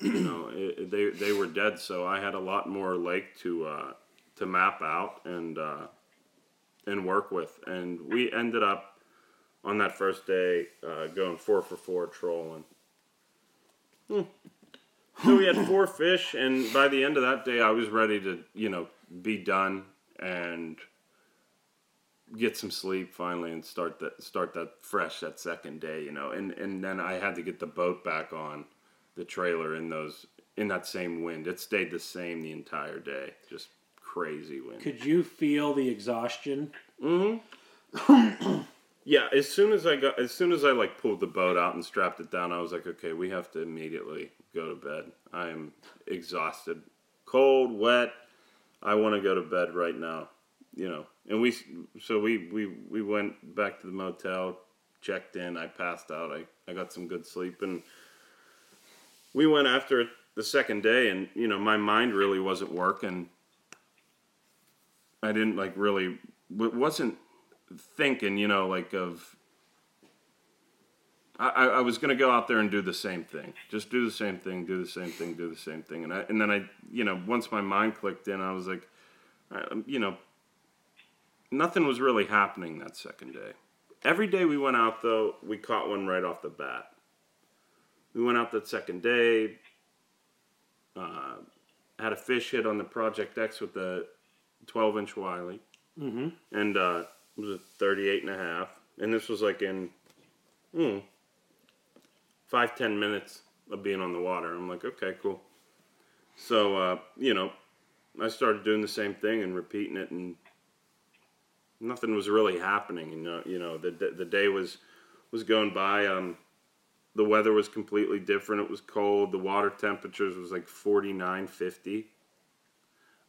Speaker 2: You know, it, they they were dead, so I had a lot more lake to uh, to map out and uh, and work with, and we ended up on that first day uh, going four for four trolling. So we had (laughs) four fish, and by the end of that day, I was ready to, you know, be done and get some sleep finally, and start that start that fresh that second day, you know. And and then I had to get the boat back on the trailer in those in that same wind. It stayed the same the entire day, just crazy wind.
Speaker 1: Could you feel the exhaustion? Mm-hmm. (coughs)
Speaker 2: Yeah, as soon as I got, as soon as I like pulled the boat out and strapped it down, I was like, okay, we have to immediately go to bed. I am exhausted, cold, wet. I want to go to bed right now, you know. And we, so we we we went back to the motel, checked in. I passed out. I I got some good sleep, and we went after the second day, and you know, my mind really wasn't working. I didn't like really, wasn't thinking, you know, like of. I, I was gonna go out there and do the same thing, just do the same thing, do the same thing, do the same thing, and I and then I, you know, once my mind clicked in, I was like, I, you know, nothing was really happening that second day. Every day we went out though, we caught one right off the bat. We went out that second day. Uh, had a fish hit on the Project X with the 12 inch Wiley.
Speaker 1: Mm-hmm.
Speaker 2: and uh, it was a 38 and a half? And this was like in mm, five ten minutes of being on the water. I'm like okay cool. So uh, you know i started doing the same thing and repeating it and nothing was really happening. You know you know the, the day was was going by um, the weather was completely different. It was cold. The water temperatures was like 49 50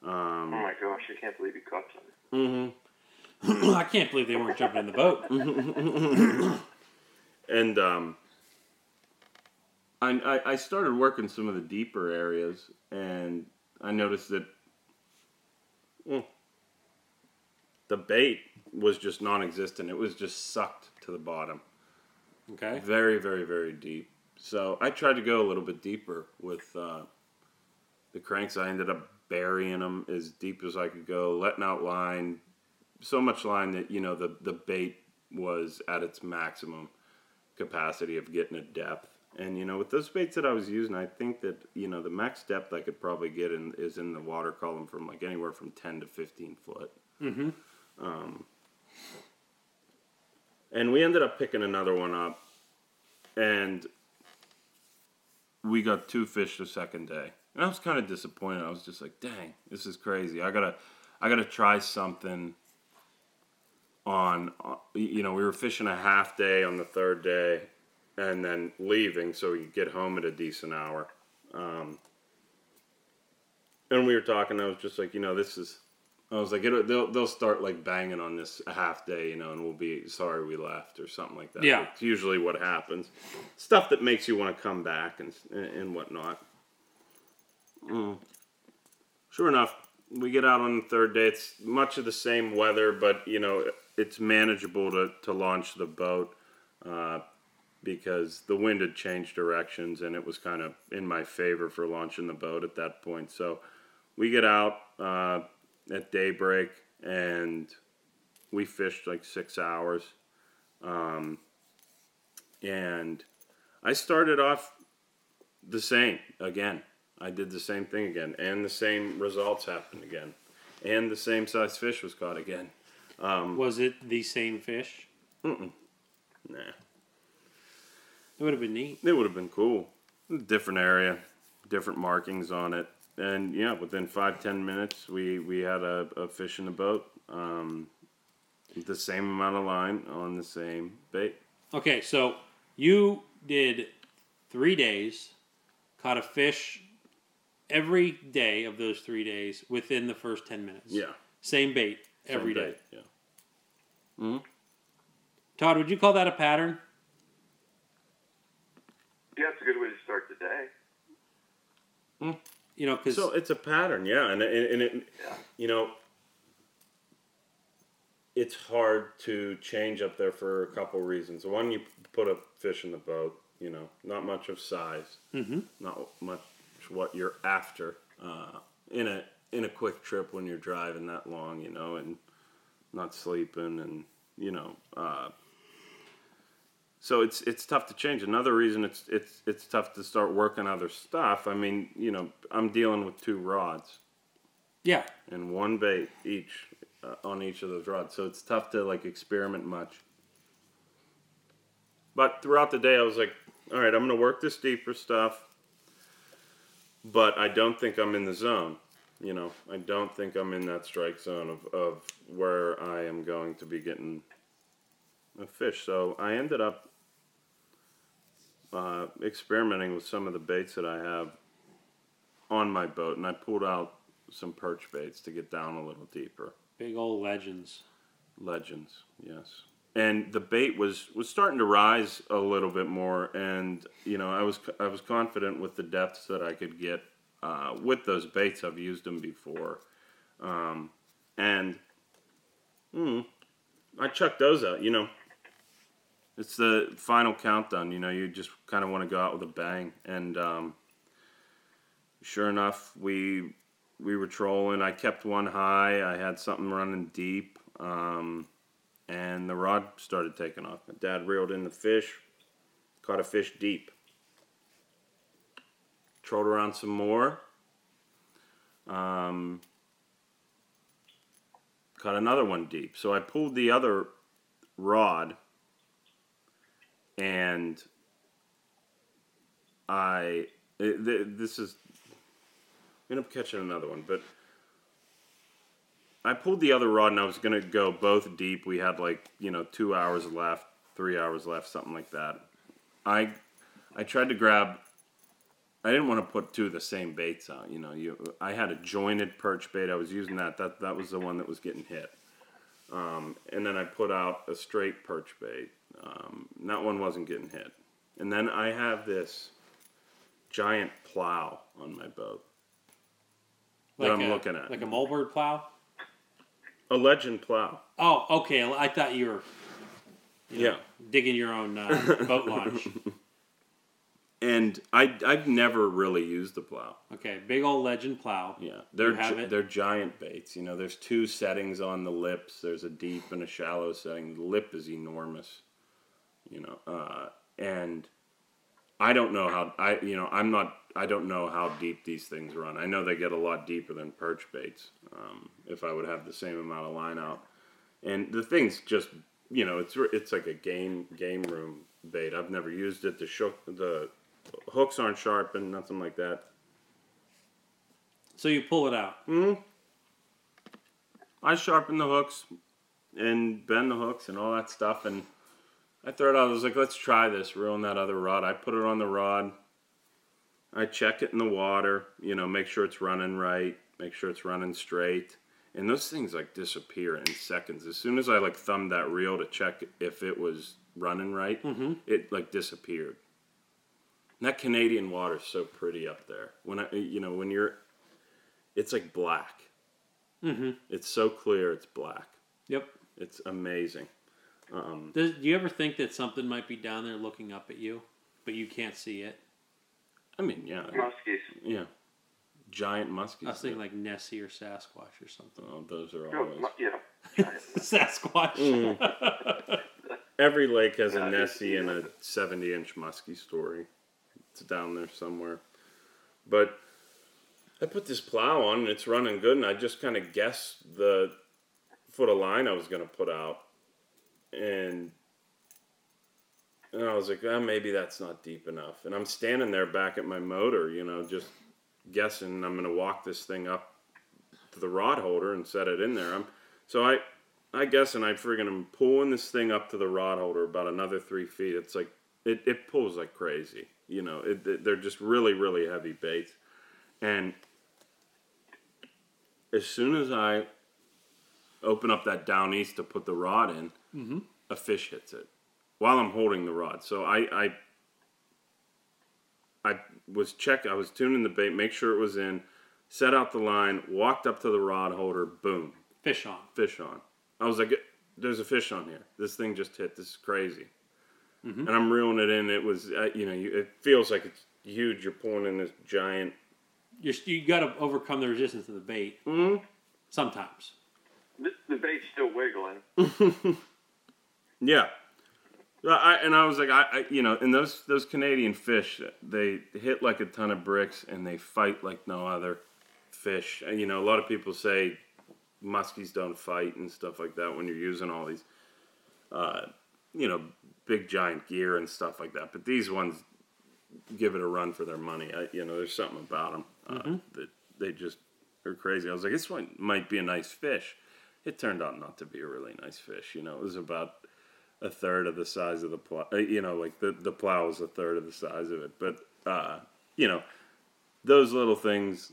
Speaker 3: Oh
Speaker 2: um,
Speaker 3: my gosh, I can't believe he caught something.
Speaker 2: mhm. (clears throat)
Speaker 1: I can't believe they weren't jumping in the boat. (laughs)
Speaker 2: and um, I, I I started working some of the deeper areas, and I noticed that mm, the bait was just non-existent. It was just sucked to the bottom,
Speaker 1: Okay.
Speaker 2: very, very, very deep. So I tried to go a little bit deeper with uh, the cranks. I ended up burying them as deep as I could go, letting out line, so much line that you know the the bait was at its maximum capacity of getting a depth. And you know, with those baits that I was using, I think that you know the max depth I could probably get in is in the water column from like anywhere from ten to fifteen foot.
Speaker 1: Mm-hmm.
Speaker 2: Um, and we ended up picking another one up, and we got two fish the second day. And I was kind of disappointed. I was just like, "Dang, this is crazy. I gotta, I gotta try something." On, uh, you know, we were fishing a half day on the third day, and then leaving so we could get home at a decent hour. Um, and we were talking. I was just like, you know, this is I was like, it, they'll they'll start like banging on this a half day, you know, and we'll be sorry we left or something like that.
Speaker 1: Yeah.
Speaker 2: it's usually what happens. Stuff that makes you want to come back and and whatnot. Mm. Sure enough, we get out on the third day. It's much of the same weather, but you know, it's manageable to to launch the boat. Uh, because the wind had changed directions and it was kind of in my favor for launching the boat at that point. So we get out uh, at daybreak and we fished like six hours. Um, and I started off the same again. I did the same thing again, and the same results happened again, and the same size fish was caught again. Um,
Speaker 1: Was it the same fish?
Speaker 2: Nah.
Speaker 1: It would have been neat.
Speaker 2: It would have been cool. Different area, different markings on it, and yeah, within five ten minutes, we we had a, a fish in the boat. Um, the same amount of line on the same bait.
Speaker 1: Okay, so you did three days, caught a fish every day of those three days within the first 10 minutes.
Speaker 2: Yeah,
Speaker 1: Same bait every
Speaker 2: same
Speaker 1: day.
Speaker 2: bait, Yeah.
Speaker 1: Todd, would you call that a pattern?
Speaker 3: Yeah, it's a good way to start the day.
Speaker 1: You know, because
Speaker 2: So it's a pattern, yeah, and and, and it,
Speaker 3: Yeah.
Speaker 2: you know, it's hard to change up there for a couple reasons. One, you put a fish in the boat, you know, not much of size,
Speaker 1: Mhm.
Speaker 2: not much what you're after uh, in a in a quick trip when you're driving that long, you know, and not sleeping, and you know. Uh, so it's it's tough to change. Another reason it's it's it's tough to start working other stuff. I mean, you know, I'm dealing with two rods
Speaker 1: yeah,
Speaker 2: and one bait each uh, on each of those rods, so it's tough to like experiment much. But throughout the day, I was like, all right, I'm gonna work this deeper stuff, but I don't think I'm in the zone. You know, I don't think I'm in that strike zone of, of where I am going to be getting a fish. So I ended up uh, experimenting with some of the baits that I have on my boat, and I pulled out some perch baits to get down a little deeper.
Speaker 1: big old legends.
Speaker 2: Legends, yes. And the bait was was starting to rise a little bit more, and you know I was I was confident with the depths that I could get uh, with those baits. I've used them before, um, and mm, I chucked those out. You know, it's the final countdown. You know, you just kind of want to go out with a bang, and um, sure enough, we we were trolling. I kept one high. I had something running deep, um, and the rod started taking off. My dad reeled in the fish, caught a fish deep. Trolled around some more. Um, caught another one deep. So I pulled the other rod, and I it, this is I ended up catching another one, but I pulled the other rod and I was gonna go both deep. We had like you know two hours left, three hours left, something like that. I I tried to grab. I didn't want to put two of the same baits out. You know, you I had a jointed perch bait. I was using that. That that was the one that was getting hit. Um, and then I put out a straight perch bait. Um, that one wasn't getting hit. And then I have this giant plow on my boat that I'm
Speaker 1: a,
Speaker 2: looking at.
Speaker 1: Like a moldboard plow?
Speaker 2: A legend plow.
Speaker 1: Oh, okay. I thought you were you know,
Speaker 2: Yeah.
Speaker 1: digging your own uh, (laughs) boat launch.
Speaker 2: And I I've never really used the plow.
Speaker 1: Okay, big old legend plow.
Speaker 2: Yeah, they're gi- they're giant baits. You know, there's two settings on the lips. There's a deep and a shallow setting. The lip is enormous. You know, uh, and I don't know how I you know I'm not I don't know how deep these things run. I know they get a lot deeper than perch baits. Um, if I would have the same amount of line out, and the thing's just you know it's it's like a game game room bait. I've never used it. The shook the hooks aren't sharpened, nothing like that.
Speaker 1: So you pull it out. Hmm.
Speaker 2: I sharpen the hooks and bend the hooks and all that stuff, and I throw it out. I was like, let's try this. Ruin that other rod. I put it on the rod. I check it in the water. You know, make sure it's running right. Make sure it's running straight. And those things like disappear in seconds. As soon as I like thumbed that reel to check if it was running right, it like disappeared. And that Canadian water's so pretty up there. When I, you know, when you're, it's like black.
Speaker 1: Mm-hmm.
Speaker 2: It's so clear, it's black.
Speaker 1: Yep.
Speaker 2: It's amazing. Um,
Speaker 1: Does, do you ever think that something might be down there looking up at you, but you can't see it?
Speaker 2: I mean, yeah,
Speaker 3: Muskies.
Speaker 2: yeah. Giant muskies.
Speaker 1: I was thinking like Nessie or Sasquatch or something.
Speaker 2: oh, those are
Speaker 3: No,
Speaker 2: always.
Speaker 3: mu- yeah. (laughs)
Speaker 1: Sasquatch.
Speaker 2: Mm. (laughs) Every lake has a
Speaker 3: Yeah,
Speaker 2: Nessie and a 70 inch muskie story. It's down there somewhere. But I put this plow on and it's running good, and I just kind of guessed the foot of line I was going to put out. And And I was like, oh, maybe that's not deep enough. And I'm standing there back at my motor, you know, just guessing I'm gonna walk this thing up to the rod holder and set it in there. I'm so I I guess and I friggin' am pulling this thing up to the rod holder about another three feet. It's like it, it pulls like crazy. You know, it, it, they're just really, really heavy baits. And as soon as I open up that down east to put the rod in, mm-hmm. a fish hits it while I'm holding the rod. So I, I, I was check. I was tuning the bait, make sure it was in, set out the line, walked up to the rod holder, boom,
Speaker 1: Fish on.
Speaker 2: fish on. I was like, "There's a fish on here. This thing just hit. This is crazy." And I'm reeling it in. It was, uh, you know, you, it feels like it's huge. You're pulling in this giant.
Speaker 1: You're, you got to overcome the resistance of the bait.
Speaker 2: Mhm.
Speaker 1: Sometimes.
Speaker 3: The, the bait's still wiggling. (laughs)
Speaker 2: Yeah. I, and I was like, I, I, you know, and those those Canadian fish, they hit like a ton of bricks, and they fight like no other fish. And you know, a lot of people say muskies don't fight and stuff like that when you're using all these, uh, you know, big giant gear and stuff like that. But these ones give it a run for their money. I, you know, there's something about them uh, that they just are crazy. I was like, this one might be a nice fish. It turned out not to be a really nice fish. You know, it was about a third of the size of the plow. uh, You know, like the the plow was a third of the size of it. But uh, you know, those little things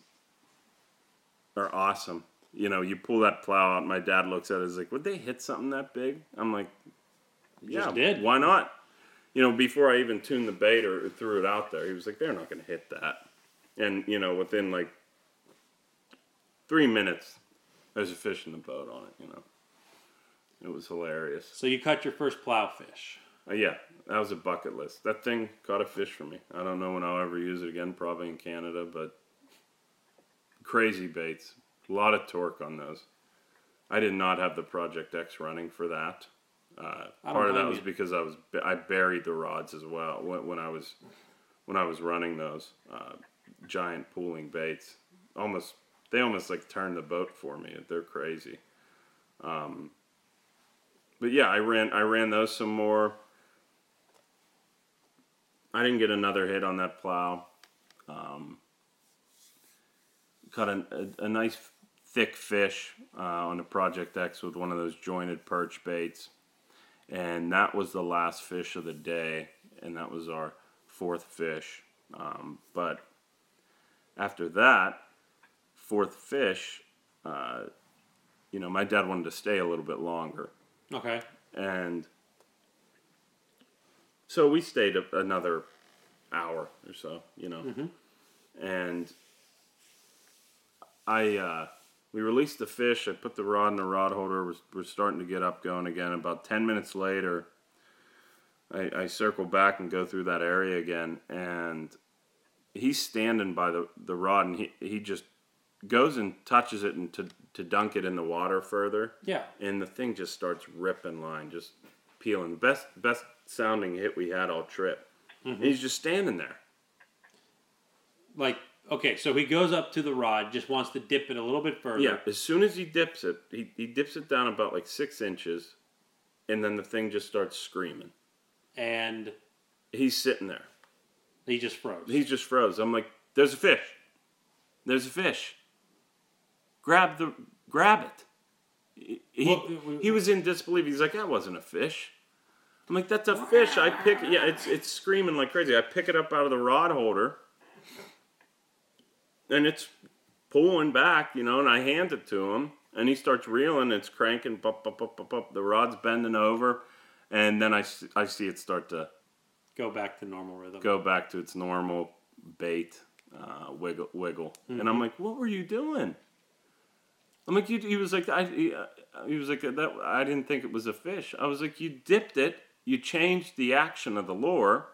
Speaker 2: are awesome. You know, you pull that plow out. My dad looks at it. Is like, would they hit something that big? I'm like, yeah,
Speaker 1: Just did.
Speaker 2: why not? You know, before I even tuned the bait or threw it out there, he was like, they're not going to hit that. And you know, within like three minutes, there's a fish in the boat on it. You know, it was hilarious.
Speaker 1: So you caught your first plow fish.
Speaker 2: Uh, yeah, that was a bucket list. That thing caught a fish for me. I don't know when I'll ever use it again, probably in Canada, but crazy baits. A lot of torque on those. I did not have the Project X running for that. Uh, part of that was
Speaker 1: you.
Speaker 2: because I was I buried the rods as well when, when I was when I was running those uh, giant pooling baits. Almost they almost like turned the boat for me. They're crazy. Um, but yeah, I ran I ran those some more. I didn't get another hit on that plow. Um, caught a, a, a nice thick fish uh, on the Project X with one of those jointed perch baits, and that was the last fish of the day, and that was our fourth fish. Um, but after that fourth fish, uh, you know, my dad wanted to stay a little bit longer
Speaker 1: Okay.
Speaker 2: and so we stayed a- another hour or so, you know, and I uh, we released the fish. I put the rod in the rod holder. We're, we're starting to get up going again. About ten minutes later, I, I circle back and go through that area again, and he's standing by the, the rod, and he he just goes and touches it and to to dunk it in the water further
Speaker 1: Yeah.
Speaker 2: and the thing just starts ripping line, just peeling. Best best sounding hit we had all trip. And he's just standing there.
Speaker 1: Like, okay, so he goes up to the rod, just wants to dip it a little bit further.
Speaker 2: Yeah, as soon as he dips it, he, he dips it down about like six inches, and then the thing just starts screaming.
Speaker 1: And
Speaker 2: He's sitting there.
Speaker 1: he just froze.
Speaker 2: He just froze. I'm like, there's a fish. There's a fish. Grab the grab it. He, he,
Speaker 1: Well, it- we-
Speaker 2: he was in disbelief. He's like, that wasn't a fish. I'm like, that's a fish. I pick. Yeah, it's it's screaming like crazy. I pick it up out of the rod holder, and it's pulling back, you know. And I hand it to him, and he starts reeling. It's cranking, pop, pop, pop, pop, pop. The rod's bending over, and then I I see it start to
Speaker 1: Go back to normal rhythm.
Speaker 2: go back to its normal bait uh, wiggle wiggle and
Speaker 1: Mm-hmm.
Speaker 2: i'm like what were you doing i'm like you, he was like I, he, uh, he was like that i didn't think it was a fish. I was like you dipped it you changed the action of the lure.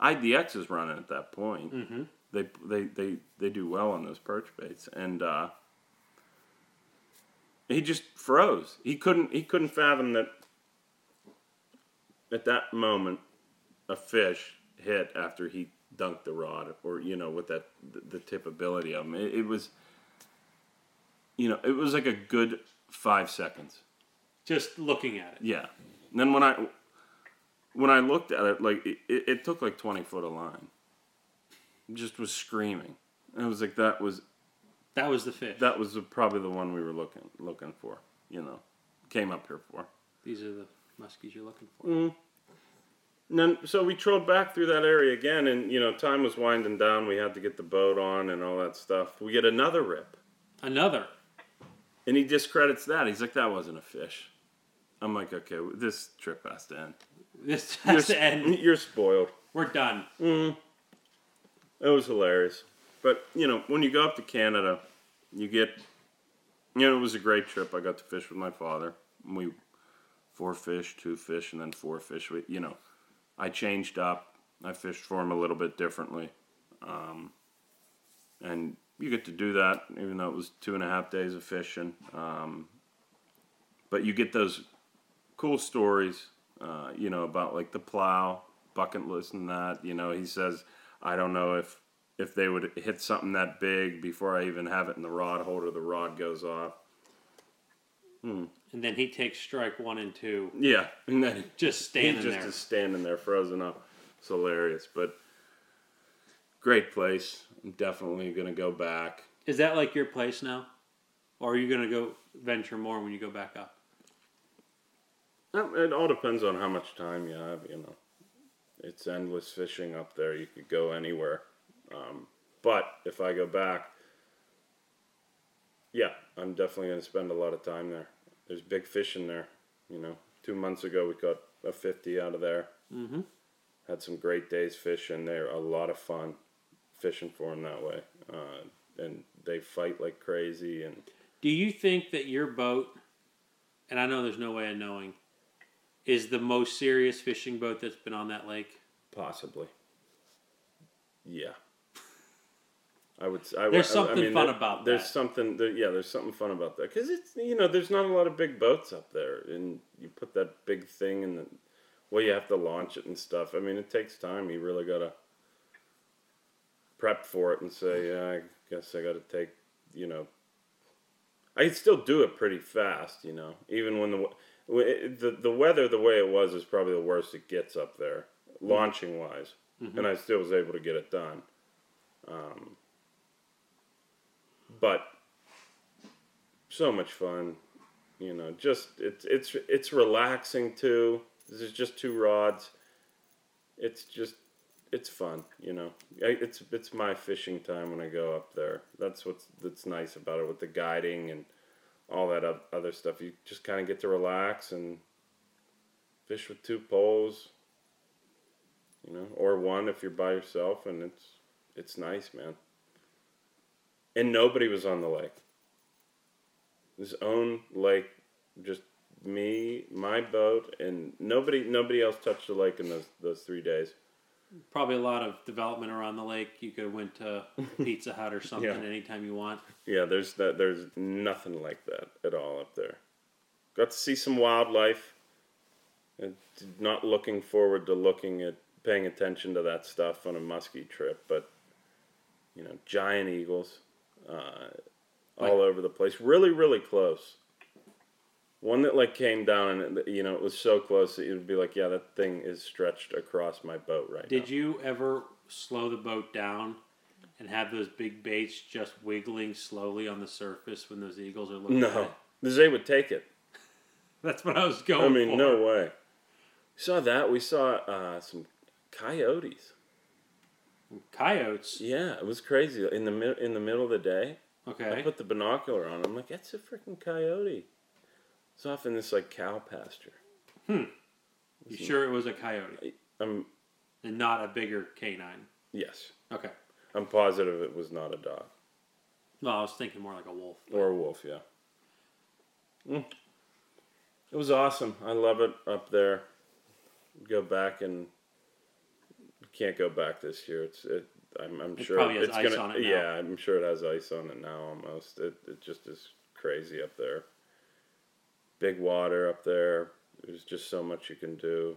Speaker 2: Idx is running at that point.
Speaker 1: Mm-hmm.
Speaker 2: they, they they they do well on those perch baits. And uh, he just froze. He couldn't he couldn't fathom that at that moment a fish hit after he dunked the rod or you know with that the, the tip ability of him. It, it was you know it was like a good five seconds
Speaker 1: Just looking at it.
Speaker 2: yeah and then when i when I looked at it, like it, it, took like twenty foot of line. It just was screaming. And I was like, that was
Speaker 1: That was the fish.
Speaker 2: that was the, probably the one we were looking looking for. You know, came up here for.
Speaker 1: These are the muskies you're looking for.
Speaker 2: Mm. And then, so we trolled back through that area again, and you know, time was winding down. We had to get the boat on and all that stuff. We get another rip,
Speaker 1: Another.
Speaker 2: And he discredits that. He's like, "That wasn't a fish." I'm like, "Okay, this trip has to end.
Speaker 1: This (laughs)
Speaker 2: You're,
Speaker 1: has to end. (laughs)
Speaker 2: you're spoiled."
Speaker 1: We're done.
Speaker 2: Mm. It was hilarious, but you know, when you go up to Canada, you get, you know, it was a great trip. I got to fish with my father. We four fish, two fish, and then four fish. We, you know, I changed up. I fished for him a little bit differently, um, and you get to do that, even though it was two and a half days of fishing. Um, but you get those cool stories, uh, you know, about like the plow, bucket list, and that. You know, he says, I don't know if if they would hit something that big before I even have it in the rod holder, the rod goes off. Hmm.
Speaker 1: And then he takes strike one and two,
Speaker 2: Yeah, and then
Speaker 1: just
Speaker 2: he
Speaker 1: standing
Speaker 2: just
Speaker 1: there.
Speaker 2: is standing there frozen up. It's hilarious, but great place. I'm definitely gonna go back.
Speaker 1: Is that like your place now? Or are you going to go venture more when you go back up?
Speaker 2: It all depends on how much time you have. You know, it's endless fishing up there. You could go anywhere. Um, but if I go back, yeah, I'm definitely going to spend a lot of time there. There's big fish in there. You know, two months ago we caught a 50 out of there.
Speaker 1: Mm-hmm.
Speaker 2: Had some great days fishing there. A lot of fun fishing for them that way. Uh, and they fight like crazy. And
Speaker 1: Do you think that your boat, and I know there's no way of knowing, is the most serious fishing boat that's been on that lake?
Speaker 2: Possibly. Yeah. I would. I, would-
Speaker 1: There's
Speaker 2: I- I
Speaker 1: something
Speaker 2: mean,
Speaker 1: fun
Speaker 2: there-
Speaker 1: about
Speaker 2: There's
Speaker 1: that.
Speaker 2: something. There, yeah, there's something fun about that because it's you know there's not a lot of big boats up there, and you put that big thing in the well, you have to launch it and stuff. I mean, it takes time. You really gotta prep for it and say, yeah, I guess I gotta take you know. I could still do it pretty fast, you know, even when the eh, the the weather the way it was is probably the worst it gets up there, mm-hmm. launching wise, and mm-hmm. I still was able to get it done. Um, but so much fun, you know. Just it's it's it's relaxing too. This is just two rods. It's just it's fun, you know. It's it's my fishing time when I go up there. That's what's that's nice about it with the guiding and all that other stuff. You just kind of get to relax and fish with two poles, you know, or one if you're by yourself, and it's it's nice, man. And nobody was on the lake. His own lake, just me, my boat, and nobody nobody else touched the lake in those those three days.
Speaker 1: Probably a lot of development around the lake. You could have went to (laughs) Pizza Hut or something
Speaker 2: Yeah.
Speaker 1: anytime you want.
Speaker 2: Yeah, there's that. There's nothing like that at all up there. Got to see some wildlife. And not looking forward to looking at paying attention to that stuff on a muskie trip, but you know, giant eagles, uh,
Speaker 1: Like-
Speaker 2: all over the place. Really, really close. One that like came down and you know it was so close that you'd be like, yeah, that thing is stretched across my boat right now.
Speaker 1: Did
Speaker 2: now.
Speaker 1: you ever slow the boat down and have those big baits just wiggling slowly on the surface when those eagles are looking at
Speaker 2: No,
Speaker 1: it?
Speaker 2: Zay would take it. (laughs)
Speaker 1: That's what I was going
Speaker 2: I mean,
Speaker 1: for.
Speaker 2: no way. We saw that. We saw uh, some coyotes.
Speaker 1: Coyotes.
Speaker 2: Yeah, it was crazy. In the mid- in the middle of the day,
Speaker 1: Okay.
Speaker 2: I put the binocular on. I'm like, that's a freaking coyote. It's off in this like cow pasture. Hmm.
Speaker 1: You sure it was a coyote
Speaker 2: I'm
Speaker 1: and not a bigger canine?
Speaker 2: yes.
Speaker 1: Okay.
Speaker 2: I'm positive it was not a dog
Speaker 1: No, I was thinking more like a wolf.
Speaker 2: or a wolf. Yeah. Mm. It was awesome. I love it up there. Go back and can't go back this year. It's it. I'm, I'm
Speaker 1: It
Speaker 2: sure
Speaker 1: probably has
Speaker 2: it's
Speaker 1: ice
Speaker 2: gonna.
Speaker 1: on it now.
Speaker 2: Yeah, I'm sure it has ice on it now. Almost. It it just is crazy up there. Big water up there. There's just so much you can do.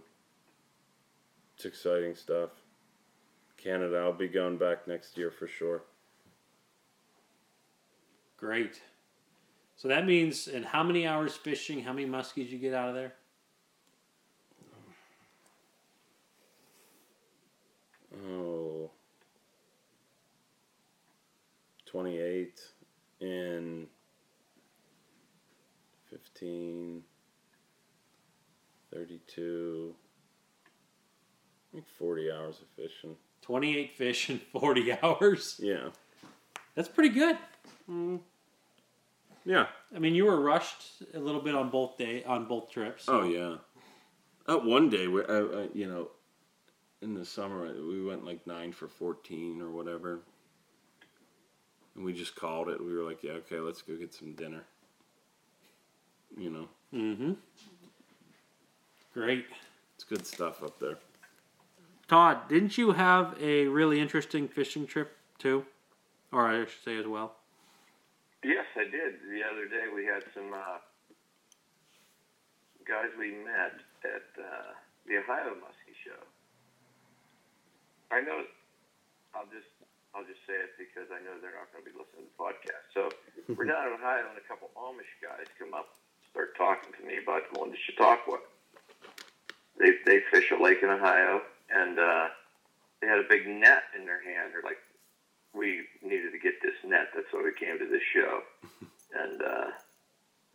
Speaker 2: It's exciting stuff. Canada, I'll be going back next year for sure.
Speaker 1: Great. So that means, in how many hours fishing, how many muskies you get out of there?
Speaker 2: oh, 28 in 15, 32, I think 40 hours of fishing.
Speaker 1: 28 fish in (laughs) 40 hours.
Speaker 2: Yeah.
Speaker 1: That's pretty good.
Speaker 2: Yeah.
Speaker 1: I mean, you were rushed a little bit on both day on both trips.
Speaker 2: Oh yeah. Uh, one day, we, uh, uh, you know, in the summer, we went like nine for fourteen or whatever, and we just called it. We were like, "Yeah, okay, let's go get some dinner." You know,
Speaker 1: Mm-hmm. Great.
Speaker 2: it's good stuff up there.
Speaker 1: Todd, didn't you have a really interesting fishing trip too? Or I should say as well.
Speaker 3: Yes, I did. The other day we had some uh, guys we met at uh, the Ohio Muskie Show. I know. I'll just I'll just say it because I know they're not going to be listening to the podcast. So we're down in Ohio, and a couple Amish guys come up, start talking to me about going to Chautauqua. They they fish a lake in Ohio, and uh, they had a big net in their hand. They're like, we needed to get this net. That's why we came to this show. (laughs) And uh,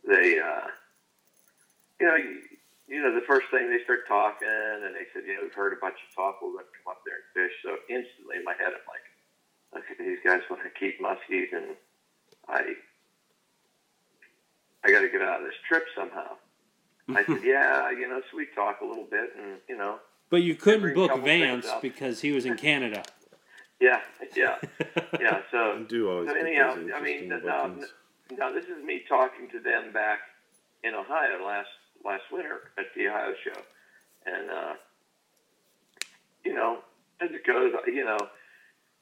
Speaker 3: they, uh, you know, you, you know, the first thing they start talking, and they said, you know, we've heard about you talk. We're going to come up there and fish. So instantly in my head, I'm like, okay, these guys want to keep muskies, and I, I got to get out of this trip somehow. I said, (laughs) yeah, you know, so we talk a little bit, and you know,
Speaker 1: But you couldn't book Vance because he was in (laughs) Canada.
Speaker 3: yeah, yeah, (laughs) yeah. So
Speaker 2: I do always
Speaker 3: So
Speaker 2: get
Speaker 3: anyhow, I mean,
Speaker 2: interesting
Speaker 3: now, now this is me talking to them back in Ohio last last winter at the Ohio show, and uh, you know, as it goes, you know,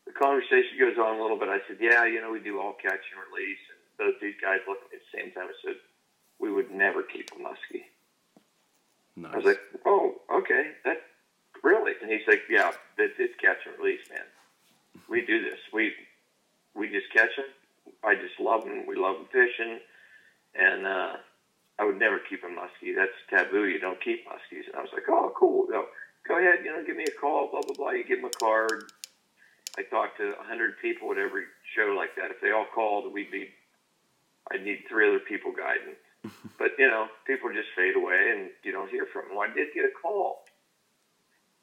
Speaker 3: the conversation goes on a little bit. I said, yeah, you know, we do all catch and release, both these guys looked at me at the same time and said, we would never keep a muskie.
Speaker 2: Nice.
Speaker 3: I was like, oh, okay, that really? And he's like, yeah, it's, it's catch and release, man. We do this. We we just catch them. I just love them. We love them fishing, and uh, I would never keep a muskie. That's taboo. You don't keep muskies. And I was like, oh, cool. No, go ahead. You know, give me a call. Blah blah blah. You give them a card. I talked to a hundred people at every show like that. If they all called, we'd be. I'd need three other people guiding. (laughs) But you know, people just fade away, and you don't hear from them. Well, I did get a call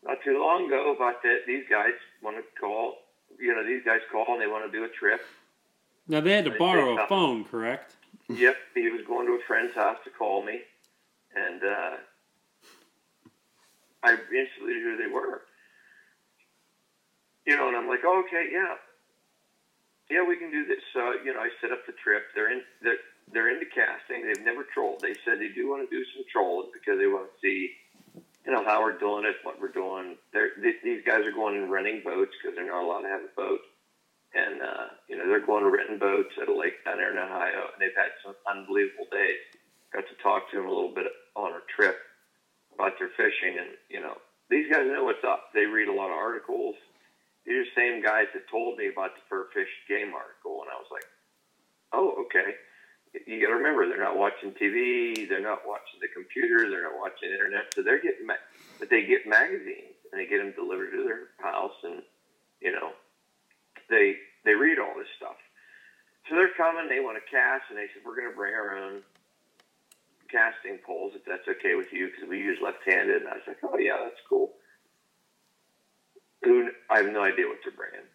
Speaker 3: not too long ago about that. These guys want to call. You know, these guys call and they want to do a trip.
Speaker 1: Now they had to
Speaker 3: They
Speaker 1: borrow a phone, correct?
Speaker 3: Yep, he was going to a friend's house to call me, and uh, I instantly knew who they were. You know, and I'm like, oh, okay, yeah, yeah, we can do this. So, you know, I set up the trip. They're in, they're, they're into casting. They've never trolled. They said they do want to do some trolling because they want to see, you know, how we're doing it, what we're doing. They're, th- these guys are going and renting boats because they're not allowed to have a boat. And, uh, you know, they're going to renting boats at a lake down there in Ohio, and they've had some unbelievable days. Got to talk to them a little bit on a trip about their fishing, and, you know, these guys know what's up. They read a lot of articles. These are the same guys that told me about the fur fish game article, and I was like, oh, okay. You got to remember, they're not watching TV, they're not watching the computer, they're not watching the internet, so they're getting, ma- but they get magazines and they get them delivered to their house, and you know, they they read all this stuff. So they're coming, they want to cast, and they said we're going to bring our own casting poles if that's okay with you because we use left-handed. And I was like, oh yeah, that's cool. Who I have no idea what they're bringing.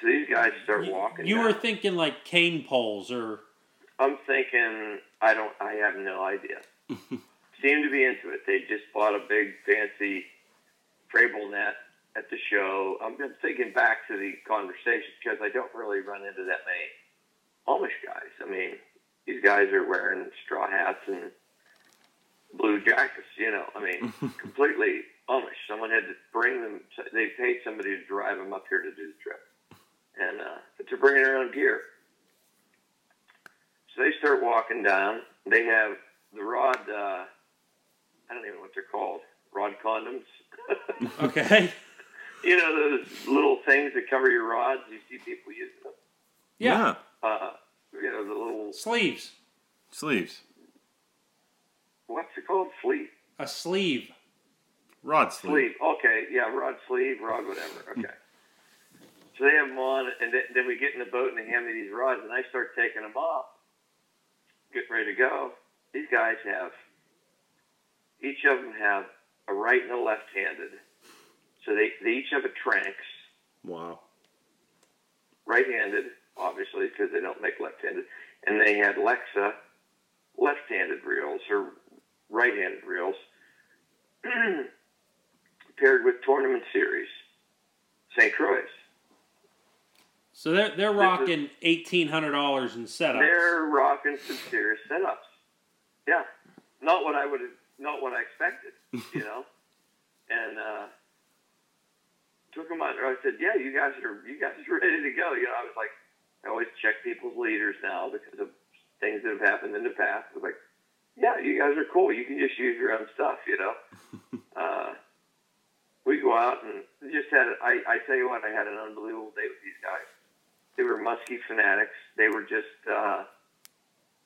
Speaker 3: So these guys start
Speaker 1: You,
Speaker 3: walking.
Speaker 1: you
Speaker 3: down.
Speaker 1: were thinking like cane poles or
Speaker 3: I'm thinking, I don't, I have no idea. (laughs) Seem to be into it. They just bought a big fancy Frabill net at the show. I'm just thinking back to the conversation because I don't really run into that many Amish guys. I mean, these guys are wearing straw hats and blue jackets. You know, I mean, (laughs) completely Amish. Someone had to bring them. They paid somebody to drive them up here to do the trip, and uh, but they're bringing their own gear. So they start walking down. They have the rod. Uh, I don't even know what they're called. Rod condoms. (laughs)
Speaker 1: okay.
Speaker 3: you know those little things that cover your rods. You see people using them.
Speaker 1: Yeah.
Speaker 3: Uh, you know the little
Speaker 1: Sleeves.
Speaker 2: Sleeves.
Speaker 3: what's it called? Fleet.
Speaker 1: A sleeve.
Speaker 2: Rod sleeve.
Speaker 3: Sleeve. Okay, yeah, rod sleeve, rod whatever. (laughs) Okay. So they have them on, and then, then we get in the boat and they hand me these rods, and I start taking them off, getting ready to go. These guys have, each of them have a right and a left-handed. So they, they each have a Tranx,
Speaker 2: Wow.
Speaker 3: right-handed, obviously, because they don't make left-handed, and they had Lexa left-handed reels or right-handed reels (clears throat) paired with tournament series, St. Croix.
Speaker 1: So they're they're rocking eighteen hundred dollars in setups.
Speaker 3: They're rocking some serious setups. Yeah, not what I would have, not what I expected, you know. (laughs) and uh, took them under. I said, "Yeah, you guys are you guys are ready to go." You know, I was like, I always check people's leaders now because of things that have happened in the past. I was like, "Yeah, you guys are cool. You can just use your own stuff," you know. (laughs) uh, we go out and just had. I I tell you what, I had an unbelievable day with these guys they were muskie fanatics. They were just uh,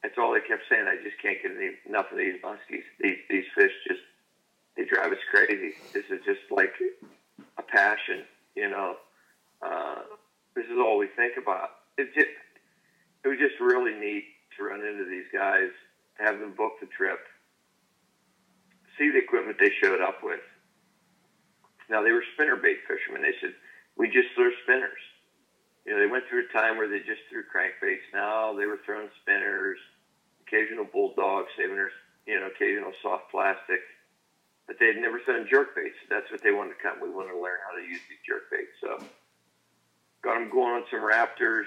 Speaker 3: that's all they kept saying. I just can't get any, enough of these muskies. These these fish just they drive us crazy. This is just like a passion, you know. Uh, this is all we think about. It just it was just really neat to run into these guys, have them book the trip, see the equipment they showed up with. Now they were spinnerbait fishermen. They said we just throw spinners you know, they went through a time where they just threw crankbaits. Now they were throwing spinners, occasional Bull Dawgs, saving their, you know, occasional soft plastic. But they had never thrown jerkbaits. That's what they wanted to come. We wanted to learn how to use these jerkbaits. So got them going on some raptors.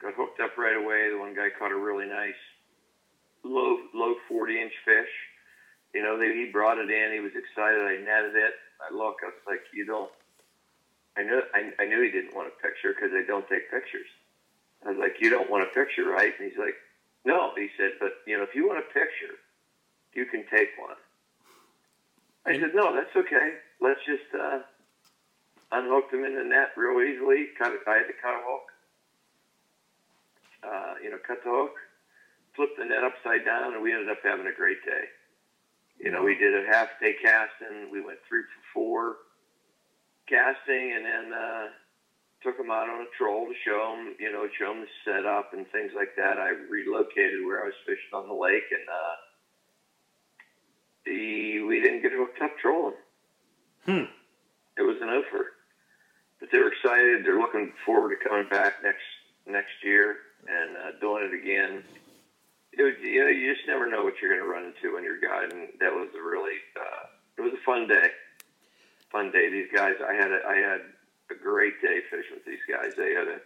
Speaker 3: Got hooked up right away. The one guy caught a really nice low low 40 inch fish. You know, they, he brought it in. He was excited. I netted it. I look. I was like, you don't I knew I, I knew he didn't want a picture because they don't take pictures. I was like, "You don't want a picture, right?" And he's like, "No." He said, "But you know, if you want a picture, you can take one." I said, "No, that's okay. Let's just uh, unhook them in the net real easily. Cut it. I had to cut a hook. Uh, you know, cut the hook, flip the net upside down, and we ended up having a great day. You know, we did a half day casting. We went three for four casting, and then uh, took them out on a troll to show them, you know, show them the setup and things like that. I relocated where I was fishing on the lake, and uh, the we didn't get hooked up trolling.
Speaker 1: Hmm.
Speaker 3: It was an offer, but they were excited. They're looking forward to coming back next next year and uh, doing it again. Was, you know, you just never know what you're going to run into when you're guiding. That was a really, uh, it was a fun day fun day. These guys, I had a, I had a great day fishing with these guys. They had a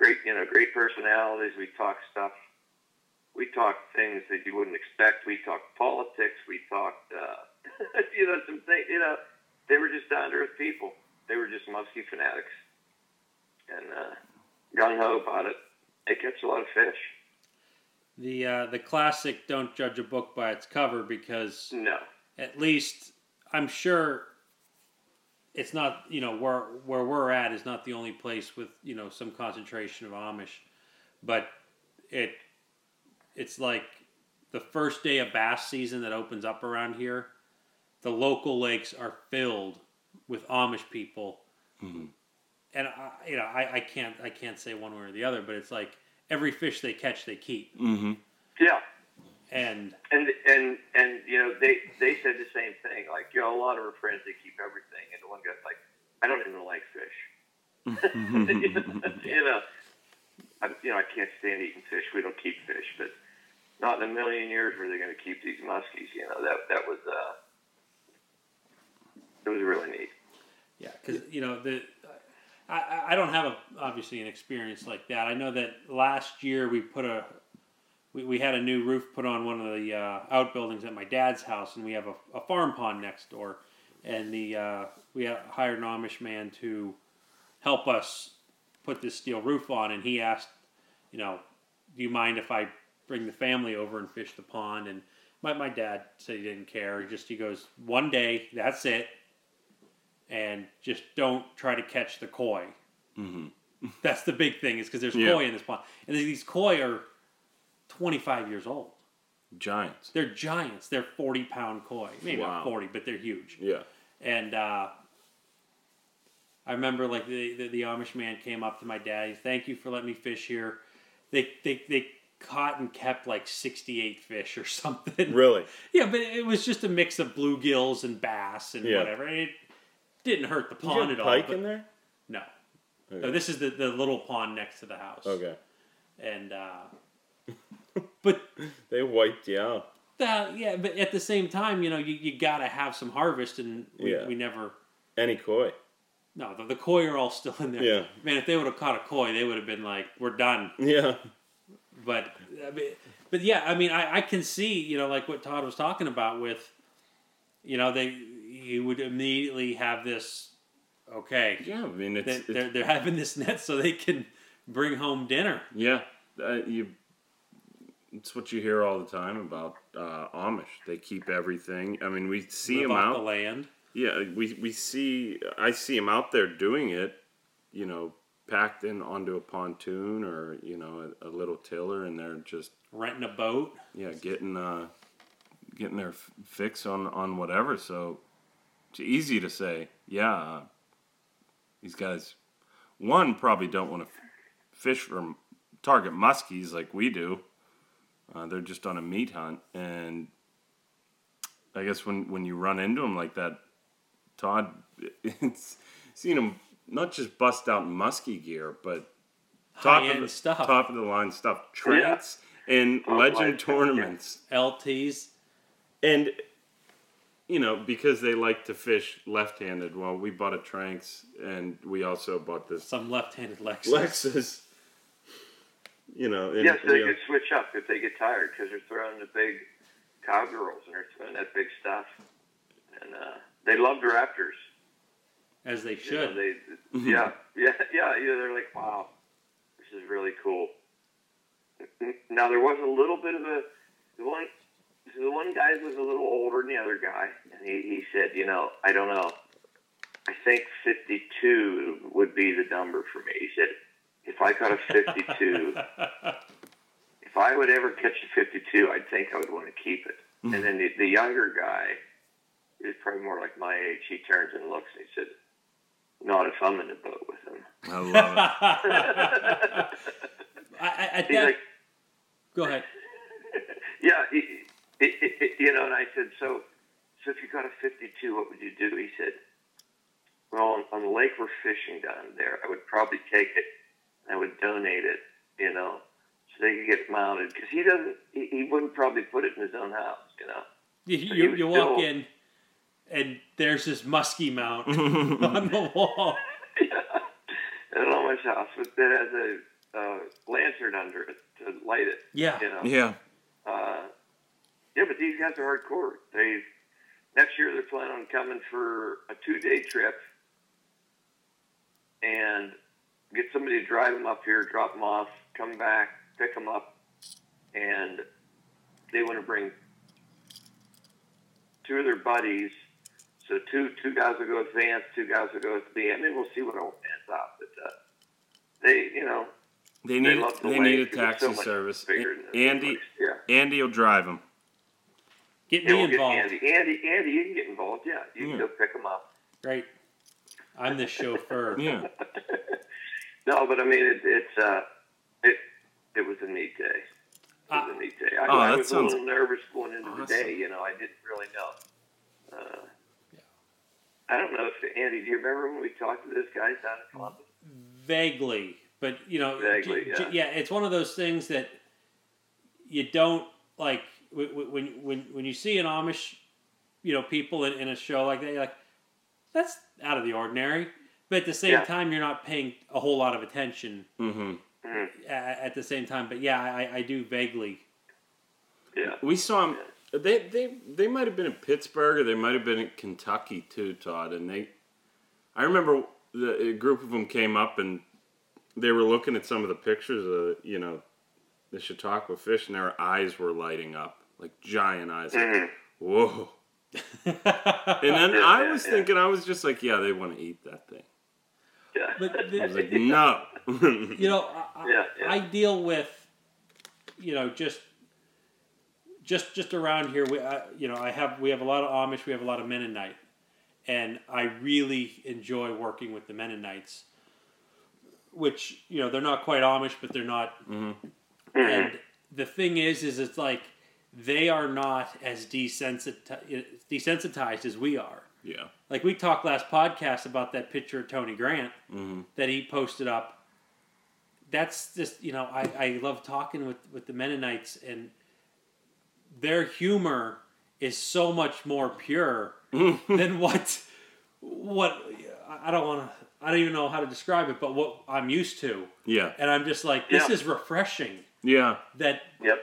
Speaker 3: great, you know, great personalities. We talked stuff. We talked things that you wouldn't expect. We talked politics. We talked, uh, (laughs) you know, some things. You know, they were just down to earth people. They were just muskie fanatics, and uh, gung ho about it. They catch a lot of fish.
Speaker 1: The uh, the classic "Don't judge a book by its cover" because
Speaker 3: No,
Speaker 1: at least I'm sure it's not you know where where we're at is not the only place with you know some concentration of Amish, but it it's like the first day of bass season that opens up around here, the local lakes are filled with Amish people,
Speaker 2: Mhm.
Speaker 1: and I, you know I, I can't I can't say one way or the other, but it's like every fish they catch they keep,
Speaker 2: Mm-hmm.
Speaker 3: yeah.
Speaker 1: and
Speaker 3: And and and you know they they said the same thing. Like you know, a lot of our friends they keep everything, and the one guy's like, I don't even like fish. (laughs) (laughs) you know, I, you know I can't stand eating fish. We don't keep fish, but not in a million years were they going to keep these muskies. You know that that was uh, it was really neat.
Speaker 1: Yeah, because you know the I, I- don't have a, obviously an experience like that. I know that last year we put a we, we had a new roof put on one of the uh, outbuildings at my dad's house, and we have a, a farm pond next door, and the uh, we hired an Amish man to help us put this steel roof on, and he asked, you know, do you mind if I bring the family over and fish the pond? And my, my dad said he didn't care. He just he goes one day, that's it and just don't try to catch the koi.
Speaker 2: Mm-hmm. (laughs)
Speaker 1: That's the big thing, is because there's
Speaker 2: Yeah.
Speaker 1: koi in this pond, and these koi are 25 years old.
Speaker 2: Giants.
Speaker 1: They're giants. They're 40 pound koi, maybe
Speaker 2: Wow.
Speaker 1: not 40, but they're huge.
Speaker 2: Yeah.
Speaker 1: And uh, I remember like the, the the Amish man came up to my dad. He, Thank you for letting me fish here. They they they caught and kept like sixty eight fish or (laughs) something.
Speaker 2: Really?
Speaker 1: Yeah, but it was just a mix of bluegills and bass and
Speaker 2: Yeah.
Speaker 1: whatever. It didn't hurt the pond
Speaker 2: have
Speaker 1: at all.
Speaker 2: pike in there?
Speaker 1: No.
Speaker 2: Okay.
Speaker 1: No, this is the, the little pond next to the house.
Speaker 2: Okay.
Speaker 1: And uh (laughs) but
Speaker 2: They wiped you out.
Speaker 1: uh, yeah, but at the same time, you know, you, you gotta have some harvest and we,
Speaker 2: Yeah.
Speaker 1: we never
Speaker 2: Any koi.
Speaker 1: no, the, the koi are all still in there.
Speaker 2: Yeah.
Speaker 1: Man, if they would have caught a koi, they would have been like, We're done.
Speaker 2: Yeah.
Speaker 1: But I mean, but yeah, I mean, I, I can see, you know, like what Todd was talking about with, you know, they he would immediately have this. Okay,
Speaker 2: Yeah. I mean, it's, it's
Speaker 1: they're they're having this net so they can bring home dinner.
Speaker 2: yeah. Uh, you. It's what you hear all the time about uh, Amish. They keep everything. I mean, we see
Speaker 1: live
Speaker 2: them out.
Speaker 1: the land.
Speaker 2: Yeah, we we see. I see them out there doing it. You know, packed in onto a pontoon or you know a, a little tiller, and they're just
Speaker 1: renting a boat.
Speaker 2: yeah getting uh getting their f- fix on on whatever. So it's easy to say, yeah, uh, these guys one probably don't want to f- fish or target muskies like we do. Uh, they're just on a meat hunt, and I guess when when you run into them like that, Todd, (laughs) it's seen them not just bust out muskie gear, but top of
Speaker 1: High-end
Speaker 2: the
Speaker 1: stuff.
Speaker 2: top of the line stuff, Tranx and
Speaker 3: Top
Speaker 2: legend
Speaker 3: line
Speaker 2: tournaments,
Speaker 1: LTs.
Speaker 2: and you know because they like to fish left-handed. Well, we bought a Tranx, and we also bought this
Speaker 1: Some left-handed Lexus.
Speaker 2: Lexus. You know, and,
Speaker 3: yes, they
Speaker 2: you know,
Speaker 3: could switch up if they get tired because they're throwing the big cowgirls and they're throwing that big stuff. And uh, they love the Raptors.
Speaker 1: as they
Speaker 3: You know,
Speaker 1: should.
Speaker 3: they, yeah, yeah, yeah, yeah. They're like, wow, this is really cool. Now there was a little bit of a the one. The one guy was a little older than the other guy, and he, he said, you know, I don't know. I think 52 would be the number for me. He said, if I caught a 52, (laughs) if I would ever catch a 52, I'd think I would want to keep it. Mm-hmm. And then the, the younger guy is probably more like my age. He turns and looks and he said, not if I'm in the boat with him.
Speaker 2: I love it. (laughs)
Speaker 1: I, I,
Speaker 3: He's
Speaker 1: that,
Speaker 3: like,
Speaker 1: go ahead. (laughs)
Speaker 3: yeah, he, he, he, you know, and I said, so, so if you got a 52, what would you do? He said, well, on, on the lake we're fishing down there, I would probably take it and I would donate it, you know, so they could get mounted. Because he doesn't, he, he wouldn't probably put it in his own house, you know.
Speaker 1: You,
Speaker 3: he
Speaker 1: you, you walk
Speaker 3: still-
Speaker 1: in, and there's this musky mount (laughs) on the wall.
Speaker 3: at an Amish house with, that has a uh, lantern under it to light it,
Speaker 1: Yeah.
Speaker 3: you know.
Speaker 2: yeah.
Speaker 3: Uh, yeah, but these guys are hardcore. They next year they're planning on coming for a two day trip and get somebody to drive them up here, drop them off, come back, pick them up, and they want to bring two of their buddies. So two two guys will go with Vance, two guys will go with me. I mean, we'll see what all pans out. But uh, they, you know,
Speaker 2: They
Speaker 3: they
Speaker 2: need
Speaker 3: love the
Speaker 2: they need a taxi
Speaker 3: so
Speaker 2: service. Andy.
Speaker 3: Yeah.
Speaker 2: Andy will drive them.
Speaker 1: Get
Speaker 3: Yeah,
Speaker 1: me
Speaker 3: we'll get. Andy. Andy, Andy, you can get involved. Yeah, you
Speaker 2: Yeah.
Speaker 3: can go pick them up.
Speaker 1: Great. I'm the chauffeur. (laughs)
Speaker 2: Yeah. (laughs)
Speaker 3: No, but I mean, it, it's uh, it it was a neat day. It was
Speaker 1: Ah.
Speaker 3: a neat day. I,
Speaker 2: Oh,
Speaker 3: I
Speaker 2: that
Speaker 3: was a little nervous going into
Speaker 2: awesome.
Speaker 3: the day. You know, I didn't really know. Uh, I don't know if Andy. Do you remember when we talked to this guy down in Columbus?
Speaker 1: Vaguely, but you know,
Speaker 3: Vaguely,
Speaker 1: j-
Speaker 3: yeah.
Speaker 1: j- yeah, it's one of those things that you don't like wh- wh- when when when you see an Amish, you know, people in, in a show like that. You're like, that's out of the ordinary. But at the same
Speaker 3: Yeah.
Speaker 1: time, you're not paying a whole lot of attention
Speaker 2: hmm
Speaker 1: a- at the same time. But yeah, I, I do vaguely.
Speaker 3: Yeah.
Speaker 2: We saw them. They they they might have been in Pittsburgh or they might have been in Kentucky too, Todd. And they, I remember the a group of them came up and they were looking at some of the pictures of you know the Chautauqua fish, and their eyes were lighting up like giant eyes. Like,
Speaker 3: Mhm.
Speaker 2: Whoa! (laughs) And then
Speaker 3: Yeah,
Speaker 2: I was
Speaker 3: yeah.
Speaker 2: thinking, I was just like, yeah, they want to eat that thing.
Speaker 3: Yeah.
Speaker 1: But (laughs) the-
Speaker 2: I was like, no. (laughs)
Speaker 1: you know, I,
Speaker 3: Yeah, yeah.
Speaker 1: I deal with, you know, just, just, just around here. We, I, you know, I have we have a lot of Amish. We have a lot of Mennonite, and I really enjoy working with the Mennonites, which you know they're not quite Amish, but they're not. And the thing is, is it's like they are not as desensitized, desensitized as we are.
Speaker 2: Yeah.
Speaker 1: Like we talked last podcast about that picture of Tony Grant
Speaker 2: Mm-hmm.
Speaker 1: that he posted up. That's just you know I, I love talking with with the Mennonites and their humor is so much more pure (laughs) than what what I don't want to I don't even know how to describe it but what I'm used to
Speaker 2: Yeah.
Speaker 1: and I'm just like this
Speaker 3: Yeah.
Speaker 1: is refreshing
Speaker 2: Yeah.
Speaker 1: that
Speaker 3: Yep.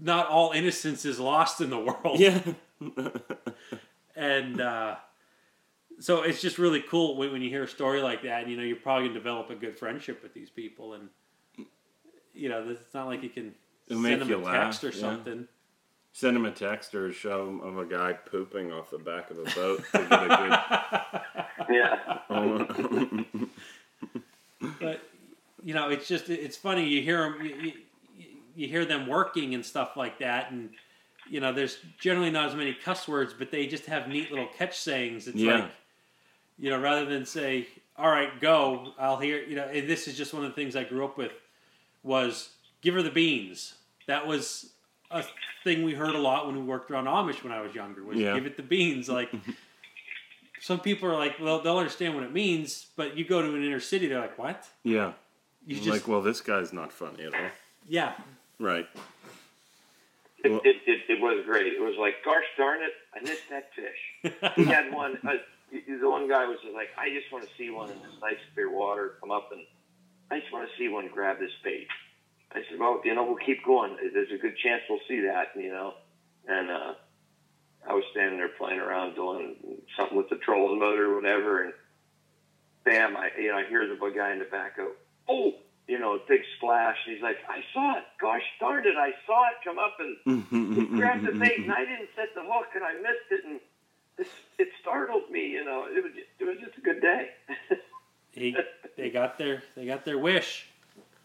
Speaker 1: Not all innocence is lost in the world
Speaker 2: Yeah. (laughs)
Speaker 1: and uh, so it's just really cool when, when you hear a story like that. And, you know, you're probably gonna develop a good friendship with these people, and you know, it's not like you can
Speaker 2: It'll
Speaker 1: send them a
Speaker 2: laugh,
Speaker 1: text or
Speaker 2: yeah.
Speaker 1: something.
Speaker 2: Send him a text or a show of a guy pooping off the back of a boat to get a good. (laughs) Yeah. (laughs)
Speaker 1: But you know, it's just it's funny. You hear them, you, you, you hear them working and stuff like that, and you know, there's generally not as many cuss words, but they just have neat little catch sayings. It's
Speaker 2: Yeah.
Speaker 1: like, you know, rather than say, "All right, go," I'll hear. You know, and this is just one of the things I grew up with was give her the beans. That was a thing we heard a lot when we worked around Amish when I was younger. Was
Speaker 2: Yeah.
Speaker 1: give it the beans. Like (laughs) some people are like, well, they'll understand what it means, but you go to an inner city, they're like, what?
Speaker 2: yeah.
Speaker 1: You just
Speaker 2: like, well, this guy's not funny at all.
Speaker 1: yeah.
Speaker 2: Right.
Speaker 3: It,
Speaker 2: Well-
Speaker 3: it, it, it was great. It was like, gosh darn it, I missed that fish. (laughs) He had one. Uh, the one guy was like, I just want to see one in this nice clear water come up, and I just want to see one grab this bait. I said, well, you know, we'll keep going. There's a good chance we'll see that, you know. And uh, I was standing there playing around doing something with the trolling motor or whatever, and bam, I you know I hear the guy in the back go, oh, you know, big splash. And he's like, I saw it. Gosh darn it, I saw it come up and he (laughs) mm-hmm, mm-hmm, grabbed the mm-hmm, bait, and I didn't set the hook, and I missed it, and it, it startled me. You know, it was it was just a good day. (laughs)
Speaker 1: he, they got their they got their wish.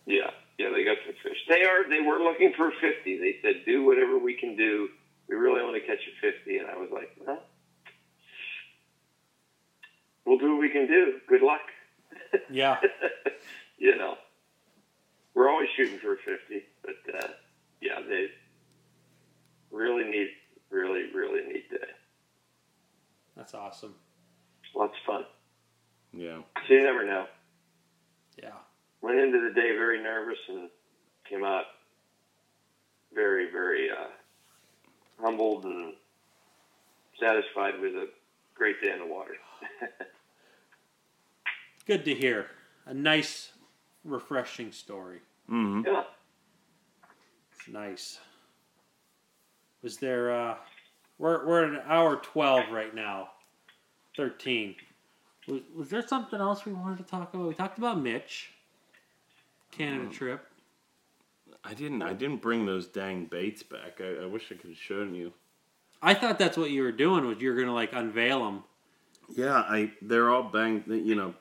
Speaker 3: yeah, yeah, they got the fish. They are they were looking for fifty. They said, do whatever we can do. We really want to catch a fifty, and I was like, well, we'll do what we can do. Good luck. (laughs)
Speaker 1: Yeah.
Speaker 3: you know, we're always shooting for 50, but uh, yeah, they really neat, really, really neat day.
Speaker 1: That's awesome.
Speaker 3: Lots of fun.
Speaker 2: yeah.
Speaker 3: So you never know.
Speaker 1: Yeah.
Speaker 3: Went into the day very nervous and came out very, very uh, humbled and satisfied with a great day in the water. (laughs)
Speaker 1: Good to hear. A nice, refreshing story.
Speaker 2: Hmm
Speaker 3: yeah.
Speaker 1: It's nice. Was there? uh We're we're at an hour twelve right now. Thirteen. Was, was there something else we wanted to talk about? We talked about Mitch. Canada trip.
Speaker 2: I didn't. I didn't bring those dang baits back. I, I wish I could have shown you.
Speaker 1: I thought that's what you were doing. Was you were gonna like unveil them?
Speaker 2: Yeah, I. They're all banged. You know,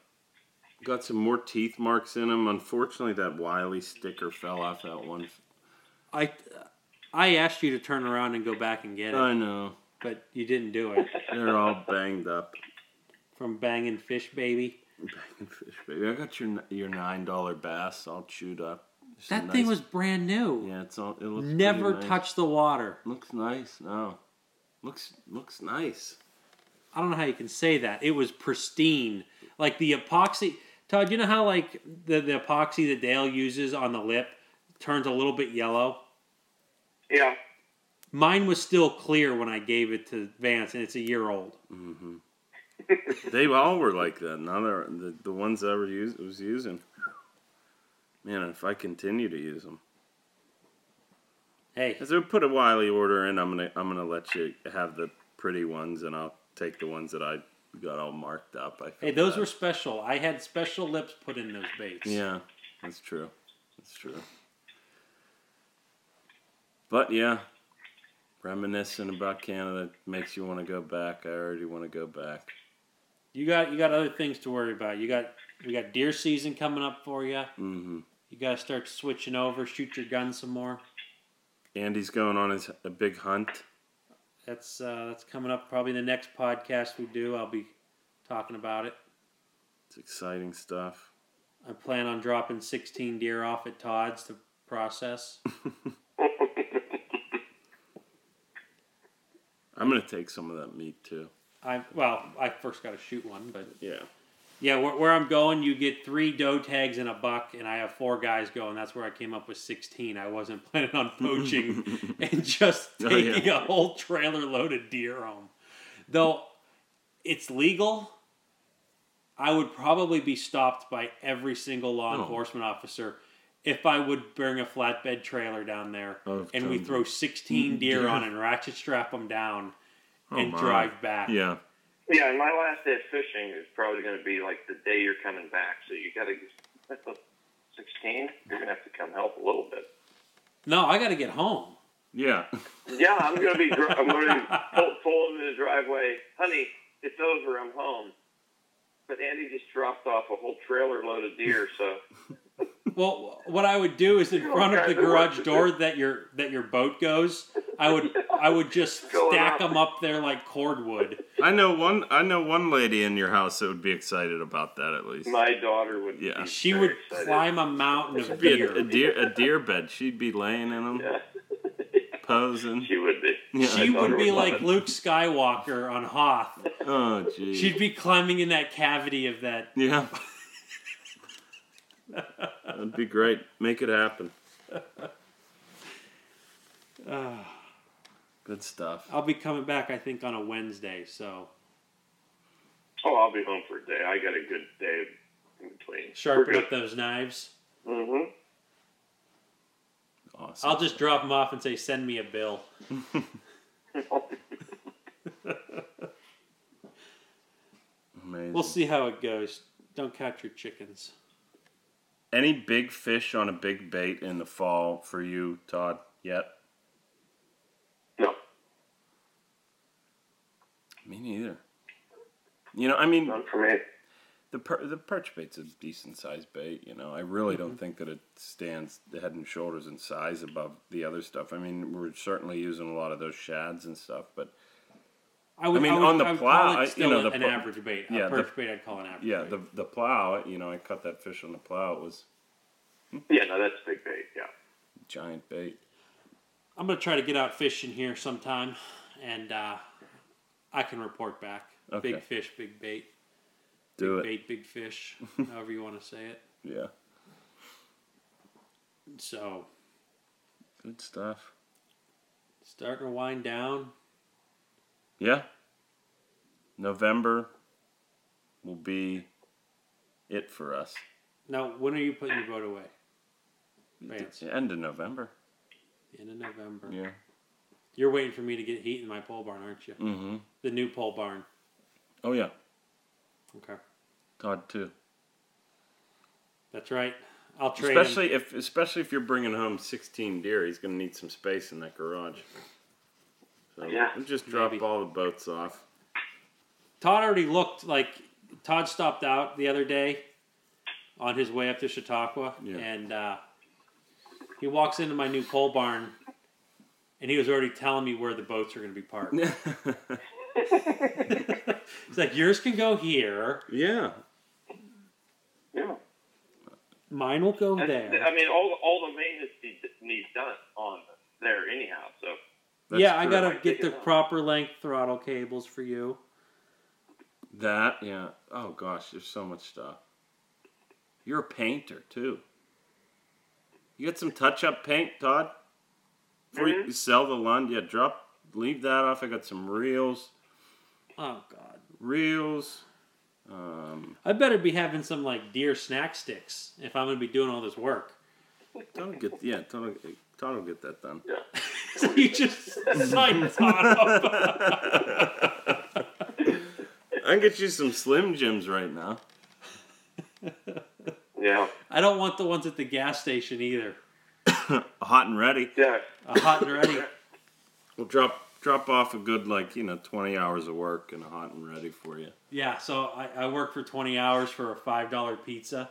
Speaker 2: got some more teeth marks in them. Unfortunately, that Wiley sticker fell off that one.
Speaker 1: I I asked you to turn around and go back and get it,
Speaker 2: I know.
Speaker 1: but you didn't do it. (laughs)
Speaker 2: They're all banged up.
Speaker 1: From banging fish, baby.
Speaker 2: Banging fish, baby. I got your your nine dollar bass all chewed up. It's
Speaker 1: That
Speaker 2: nice-
Speaker 1: thing was brand new.
Speaker 2: Yeah, it's all. It looks
Speaker 1: Never
Speaker 2: nice.
Speaker 1: touched the water.
Speaker 2: Looks nice. No, looks looks nice.
Speaker 1: I don't know how you can say that. It was pristine. Like the epoxy. Todd, you know how like the, the epoxy that Dale uses on the lip turns a little bit yellow?
Speaker 3: Yeah.
Speaker 1: Mine was still clear when I gave it to Vance, and it's a year old. Mm-hmm.
Speaker 2: They all were like that. Now they're the, the ones that I were use, was using. Man, if I continue to use them,
Speaker 1: Hey,
Speaker 2: as I put a Wiley order in, I'm gonna I'm gonna let you have the pretty ones, and I'll take the ones that I got all marked up. I
Speaker 1: hey, those
Speaker 2: bad.
Speaker 1: were special. I had special lips put in those baits.
Speaker 2: Yeah, that's true. That's true. But yeah, reminiscing about Canada makes you want to go back. I already want to go back.
Speaker 1: You got you got other things to worry about. You got we got deer season coming up for you.
Speaker 2: hmm
Speaker 1: You got to start switching over, shoot your gun some more.
Speaker 2: Andy's going on his a big hunt.
Speaker 1: That's uh, that's coming up probably the next podcast we do. I'll be talking about it.
Speaker 2: It's exciting stuff.
Speaker 1: I plan on dropping 16 deer off at Todd's to process. (laughs) (laughs)
Speaker 2: I'm gonna take some of that meat too.
Speaker 1: I well, I first got to shoot one, but
Speaker 2: Yeah.
Speaker 1: Yeah, where, where I'm going, you get three doe tags and a buck, and I have four guys going. That's where I came up with 16. I wasn't (laughs) planning on poaching (laughs) and just
Speaker 2: Oh, yeah.
Speaker 1: taking a whole trailer load of deer home. Though it's legal, I would probably be stopped by every single law
Speaker 2: Oh.
Speaker 1: enforcement officer if I would bring a flatbed trailer down there
Speaker 2: Of
Speaker 1: and we throw 16 deer
Speaker 2: deer.
Speaker 1: on and ratchet strap them down
Speaker 2: Oh,
Speaker 1: and
Speaker 2: my.
Speaker 1: drive back.
Speaker 2: Yeah.
Speaker 3: Yeah, and my last day of fishing is probably going to be like the day you're coming back. So you got to, 16, you're going to have to come help a little bit.
Speaker 1: No, I got to get home.
Speaker 2: Yeah.
Speaker 3: Yeah, I'm going to be, dri- I'm going (laughs) to pull, pull into the driveway. Honey, it's over. I'm home. But Andy just dropped off a whole trailer load of deer. So (laughs)
Speaker 1: Well, what I would do is in front of the garage door that your that your boat goes, I would (laughs) I would just
Speaker 3: Going
Speaker 1: stack
Speaker 3: up.
Speaker 1: them up there like cordwood.
Speaker 2: I know one. I know one lady in your house that would be excited about that at least.
Speaker 3: my daughter would.
Speaker 2: Yeah.
Speaker 3: be
Speaker 1: She
Speaker 3: very
Speaker 1: would
Speaker 3: excited.
Speaker 1: climb a mountain of
Speaker 2: Be a,
Speaker 1: deer.
Speaker 2: a deer a deer bed. She'd be laying in them,
Speaker 3: Yeah,
Speaker 2: posing.
Speaker 3: she would be.
Speaker 2: Yeah.
Speaker 1: She would be
Speaker 3: love
Speaker 1: like
Speaker 3: it.
Speaker 1: Luke Skywalker on Hoth.
Speaker 2: Oh, geez.
Speaker 1: She'd be climbing in that cavity of that.
Speaker 2: yeah. (laughs) That'd be great. Make it happen.
Speaker 1: Uh, (sighs)
Speaker 2: Good stuff.
Speaker 1: I'll be coming back, I think, on a Wednesday. So
Speaker 3: Oh, I'll be home for a day. I got a good day in between.
Speaker 1: sharpen up those knives.
Speaker 3: Mm-hmm.
Speaker 2: Awesome.
Speaker 1: I'll just drop them off and say, "Send me a bill." (laughs)
Speaker 2: Amazing.
Speaker 1: We'll see how it goes. Don't catch your chickens.
Speaker 2: Any big fish on a big bait in the fall for you, Todd? Yet?
Speaker 3: no,
Speaker 2: Me neither. You know, I mean,
Speaker 3: none for me.
Speaker 2: The per- the perch bait's a decent sized bait. You know, I really
Speaker 1: Mm-hmm.
Speaker 2: don't think that it stands head and shoulders in size above the other stuff. I mean, we're certainly using a lot of those shads and stuff, but
Speaker 1: I would.
Speaker 2: I mean,
Speaker 1: would,
Speaker 2: on the
Speaker 1: I would
Speaker 2: plow,
Speaker 1: call
Speaker 2: I- you know,
Speaker 1: a-
Speaker 2: the
Speaker 1: an
Speaker 2: pl-
Speaker 1: average bait.
Speaker 2: yeah,
Speaker 1: a
Speaker 2: the-
Speaker 1: perch bait, I'd call an average.
Speaker 2: yeah,
Speaker 1: bait.
Speaker 2: the the plow. You know, I caught that fish on the plow. It was
Speaker 3: Yeah, no, that's big bait. Yeah.
Speaker 2: giant bait.
Speaker 1: I'm gonna try to get out fishing here sometime, and uh, I can report back.
Speaker 2: Okay.
Speaker 1: Big fish, big bait.
Speaker 2: Do
Speaker 1: big
Speaker 2: it.
Speaker 1: bait, big fish. (laughs) however you want to say it.
Speaker 2: Yeah,
Speaker 1: So
Speaker 2: good stuff.
Speaker 1: starting to wind down.
Speaker 2: Yeah. November will be it for us.
Speaker 1: Now, when are you putting your boat away? Vance.
Speaker 2: End of November.
Speaker 1: End of November.
Speaker 2: Yeah.
Speaker 1: You're waiting for me to get heat in my pole barn, aren't you?
Speaker 2: Mm-hmm.
Speaker 1: The new pole barn.
Speaker 2: Oh yeah,
Speaker 1: Okay,
Speaker 2: Todd too.
Speaker 1: that's right. I'll trade. him.
Speaker 2: Especially if especially if you're bringing home 16 deer, he's gonna need some space in that garage. So
Speaker 3: Yeah.
Speaker 2: we'll just drop
Speaker 1: Maybe.
Speaker 2: all the boats off.
Speaker 1: Todd already looked like Todd stopped out the other day on his way up to Chautauqua,
Speaker 2: Yeah.
Speaker 1: and uh, he walks into my new pole barn, and he was already telling me where the boats are going to be parked. (laughs) (laughs) He's like, "Yours can go here,
Speaker 2: yeah.
Speaker 3: Yeah.
Speaker 1: Mine will go
Speaker 3: And,
Speaker 1: there."
Speaker 3: I mean, all all the maintenance needs, needs done on there anyhow. So
Speaker 2: That's
Speaker 1: yeah, I gotta
Speaker 3: Might
Speaker 1: get the proper length throttle cables for you.
Speaker 2: that. Yeah. Oh gosh, there's so much stuff. You're a painter too. You got some touch-up paint, Todd? Before you mm-hmm. sell the Lund, yeah, drop, leave that off. I got some reels,
Speaker 1: Oh God,
Speaker 2: reels. Um,
Speaker 1: I better be having some like deer snack sticks if I'm gonna be doing all this work.
Speaker 2: Todd will get yeah, Todd will, Todd will get that done.
Speaker 3: yeah. (laughs)
Speaker 1: so you just sign Todd up.
Speaker 2: I can get you some Slim Jims right now.
Speaker 3: Yeah.
Speaker 1: I don't want the ones at the gas station either. (coughs)
Speaker 2: Hot and ready.
Speaker 3: Yeah.
Speaker 1: A hot and ready.
Speaker 2: We'll drop drop off a good like you know twenty hours of work and a hot and ready for you.
Speaker 1: Yeah, so I, I work for 20 hours for a $5 pizza.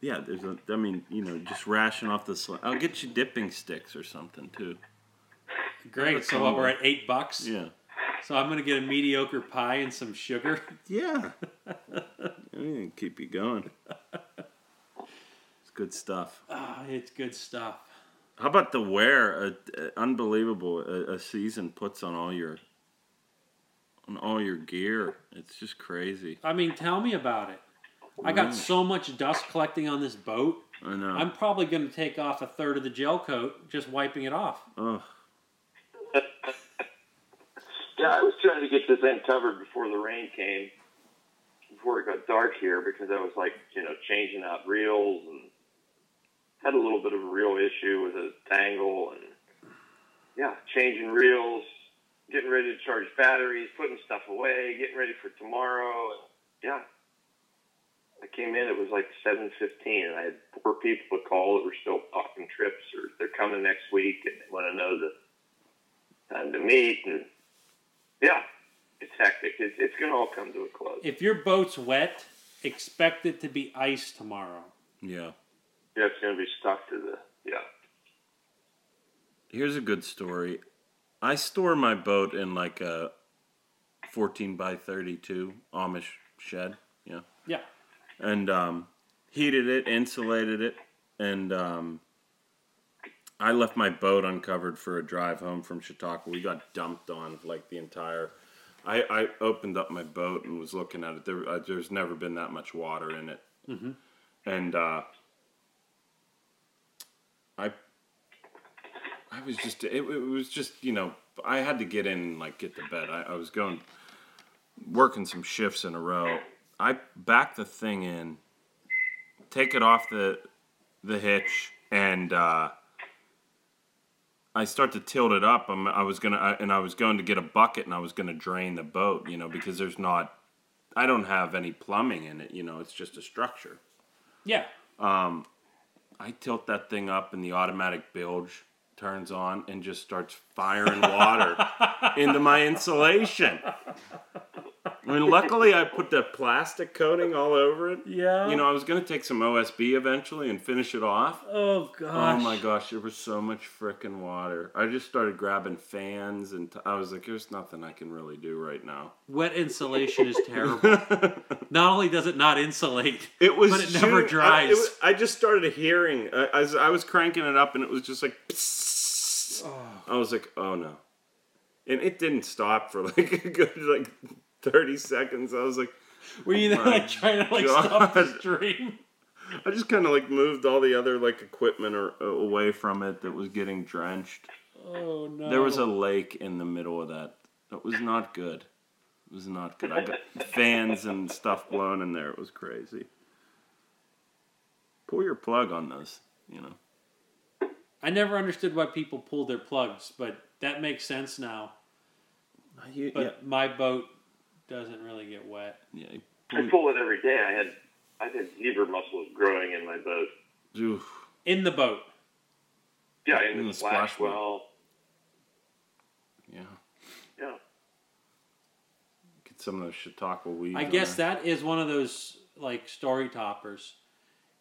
Speaker 2: Yeah, there's a. I mean, you know, just ration off the. Sli- I'll get you dipping sticks or something too.
Speaker 1: Great. So what, we're at 8 bucks?
Speaker 2: Yeah.
Speaker 1: So I'm gonna get a mediocre pie and some sugar. (laughs)
Speaker 2: Yeah. Keep you going. It's good stuff.
Speaker 1: Ah, it's good stuff.
Speaker 2: How about the wear? Uh, uh, unbelievable. A, a season puts on all your on all your gear. It's just crazy.
Speaker 1: I mean, tell me about it. I got so much dust collecting on this boat.
Speaker 2: I know.
Speaker 1: I'm probably going to take off a third of the gel coat just wiping it off.
Speaker 2: oh,
Speaker 3: Yeah, I was trying to get this end covered before the rain came, before it got dark here, because I was like, you know, changing out reels and had a little bit of a reel issue with a tangle and yeah, changing reels, getting ready to charge batteries, putting stuff away, getting ready for tomorrow, and yeah. I came in, it was like seven fifteen, and I had four people to call that were still talking trips or they're coming next week and they want to know the time to meet and yeah, it's hectic. It's, it's going to all come to a close.
Speaker 1: If your boat's wet, expect it to be ice tomorrow.
Speaker 2: yeah.
Speaker 3: Yeah, it's going to be stuck to the yeah.
Speaker 2: Here's a good story. I store my boat in like a 14 by 32 Amish shed. Yeah.
Speaker 1: Yeah.
Speaker 2: and um, heated it, insulated it, and um, I left my boat uncovered for a drive home from Chautauqua. We got dumped on like the entire. I, I opened up my boat and was looking at it. There, uh, there's never been that much water in it, and uh, I, I was just it, it was just you know I had to get in and like get to bed. I, I was going working some shifts in a row. I back the thing in, take it off the the hitch, and uh, I start to tilt it up. I'm, I was gonna, I, and I was going to get a bucket, and I was gonna drain the boat, you know, because there's not, I don't have any plumbing in it, you know, it's just a structure.
Speaker 1: Yeah.
Speaker 2: I tilt that thing up, and the automatic bilge turns on and just starts firing water (laughs) into my insulation. I mean, luckily I put the plastic coating all over it.
Speaker 1: Yeah.
Speaker 2: You know, I was gonna take some OSB eventually and finish it off.
Speaker 1: Oh gosh.
Speaker 2: Oh my gosh, there was so much freaking water. I just started grabbing fans, and t- I was like, "There's nothing I can really do right now."
Speaker 1: Wet insulation is terrible. (laughs) not only does it not insulate,
Speaker 2: It was,
Speaker 1: but it never dries.
Speaker 2: I, it was- I just started hearing. I, I, was, I was cranking it up, and it was just like. Oh. I was like, "Oh no," and it didn't stop for like (laughs) a good like thirty seconds. I was like,
Speaker 1: Were you oh
Speaker 2: my
Speaker 1: like trying to like stop the (laughs) stream?
Speaker 2: I just kind of like moved all the other like equipment or, uh, away from it that was getting drenched.
Speaker 1: Oh no.
Speaker 2: There was a lake in the middle of that. That was not good. It was not good. I got (laughs) fans and stuff blown in there. It was crazy. Pull your plug on those, you know.
Speaker 1: I never understood why people pull their plugs, but that makes sense now.
Speaker 2: You-
Speaker 1: But
Speaker 2: yeah,
Speaker 1: my boat doesn't really get wet.
Speaker 2: yeah. you
Speaker 3: I
Speaker 2: pull-
Speaker 3: pull it every day. I had I had zebra mussels growing in my boat.
Speaker 2: oof.
Speaker 1: In the boat.
Speaker 3: Yeah, in,
Speaker 2: In
Speaker 3: the,
Speaker 2: the
Speaker 3: splash,
Speaker 2: splash well.
Speaker 3: well.
Speaker 2: Yeah.
Speaker 3: Yeah.
Speaker 2: Get some of those shiitake weeds.
Speaker 1: I guess
Speaker 2: there.
Speaker 1: that is one of those like story toppers.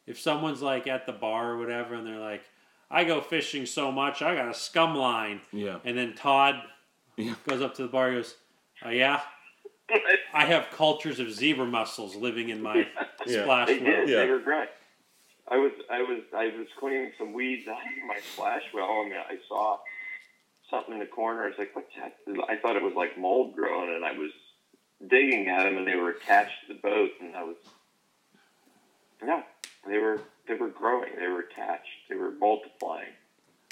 Speaker 1: If someone's like at the bar or whatever and they're like, I go fishing so much, I got a scum line.
Speaker 2: Yeah.
Speaker 1: And then Todd
Speaker 2: Yeah.
Speaker 1: goes up to the bar and goes, Oh, yeah? (laughs) I have cultures of zebra mussels living in my
Speaker 2: Yeah.
Speaker 1: splash
Speaker 3: They
Speaker 1: well.
Speaker 3: did.
Speaker 2: Yeah.
Speaker 3: They were great. I was I was I was cleaning some weeds out of my splash well, and I saw something in the corner. I was like, "What's that?" I thought it was like mold growing, and I was digging at them, and they were attached to the boat, and I was no, they were they were growing. They were attached. They were multiplying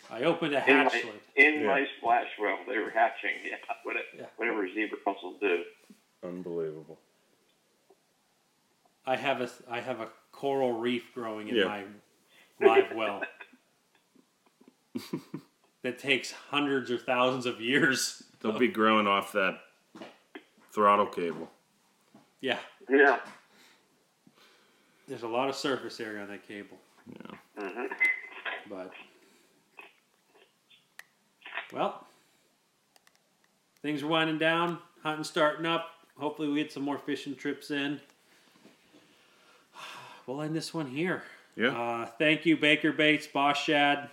Speaker 1: I opened a
Speaker 3: in my in
Speaker 2: Yeah.
Speaker 3: my splash well. They were hatching. Yeah, whatever,
Speaker 1: Yeah.
Speaker 3: whatever zebra mussels do.
Speaker 2: Unbelievable.
Speaker 1: I have a I have a coral reef growing in
Speaker 2: Yeah.
Speaker 1: my live well. (laughs) that takes hundreds or thousands of years.
Speaker 2: They'll be growing off that throttle cable.
Speaker 1: Yeah,
Speaker 3: Yeah.
Speaker 1: there's a lot of surface area on that cable,
Speaker 2: Yeah.
Speaker 3: Mm-hmm.
Speaker 1: but well, things are winding down, hunting starting up. Hopefully, we get some more fishing trips in. (sighs) We'll end this one here.
Speaker 2: Yeah.
Speaker 1: Uh, thank you, Baker Baits, Boss Shad,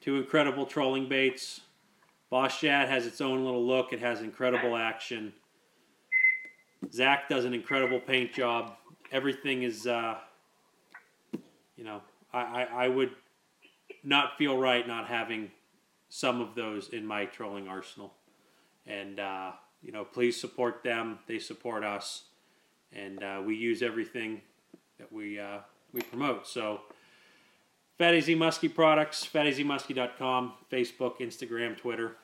Speaker 1: two incredible trolling baits. Boss Shad has its own little look. It has incredible action. Zach does an incredible paint job. Everything is, uh, you know, I, I, I would not feel right not having some of those in my trolling arsenal. And, uh, you know, please support them. They support us. And uh, we use everything that we, uh, we promote. So, Fat AZ Muskie products, FatAZMuskie.com, Facebook, Instagram, Twitter.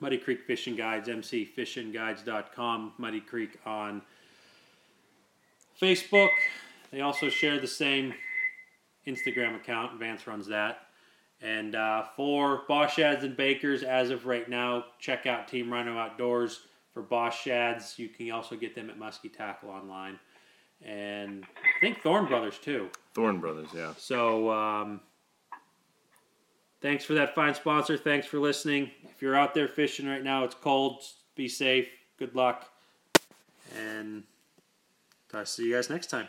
Speaker 1: Muddy Creek Fishing Guides, mcfishingguides.com, Muddy Creek on Facebook. They also share the same Instagram account. Vance runs that. And uh, for Boss Shads and Bakers, as of right now, check out Team Rhino Outdoors. For Boss Shads, you can also get them at Muskie Tackle online. And I think Thorne Brothers too.
Speaker 2: Thorne Brothers, yeah.
Speaker 1: So, um, thanks for that fine sponsor. Thanks for listening. If you're out there fishing right now, it's cold. Be safe. Good luck. And I'll see you guys next time.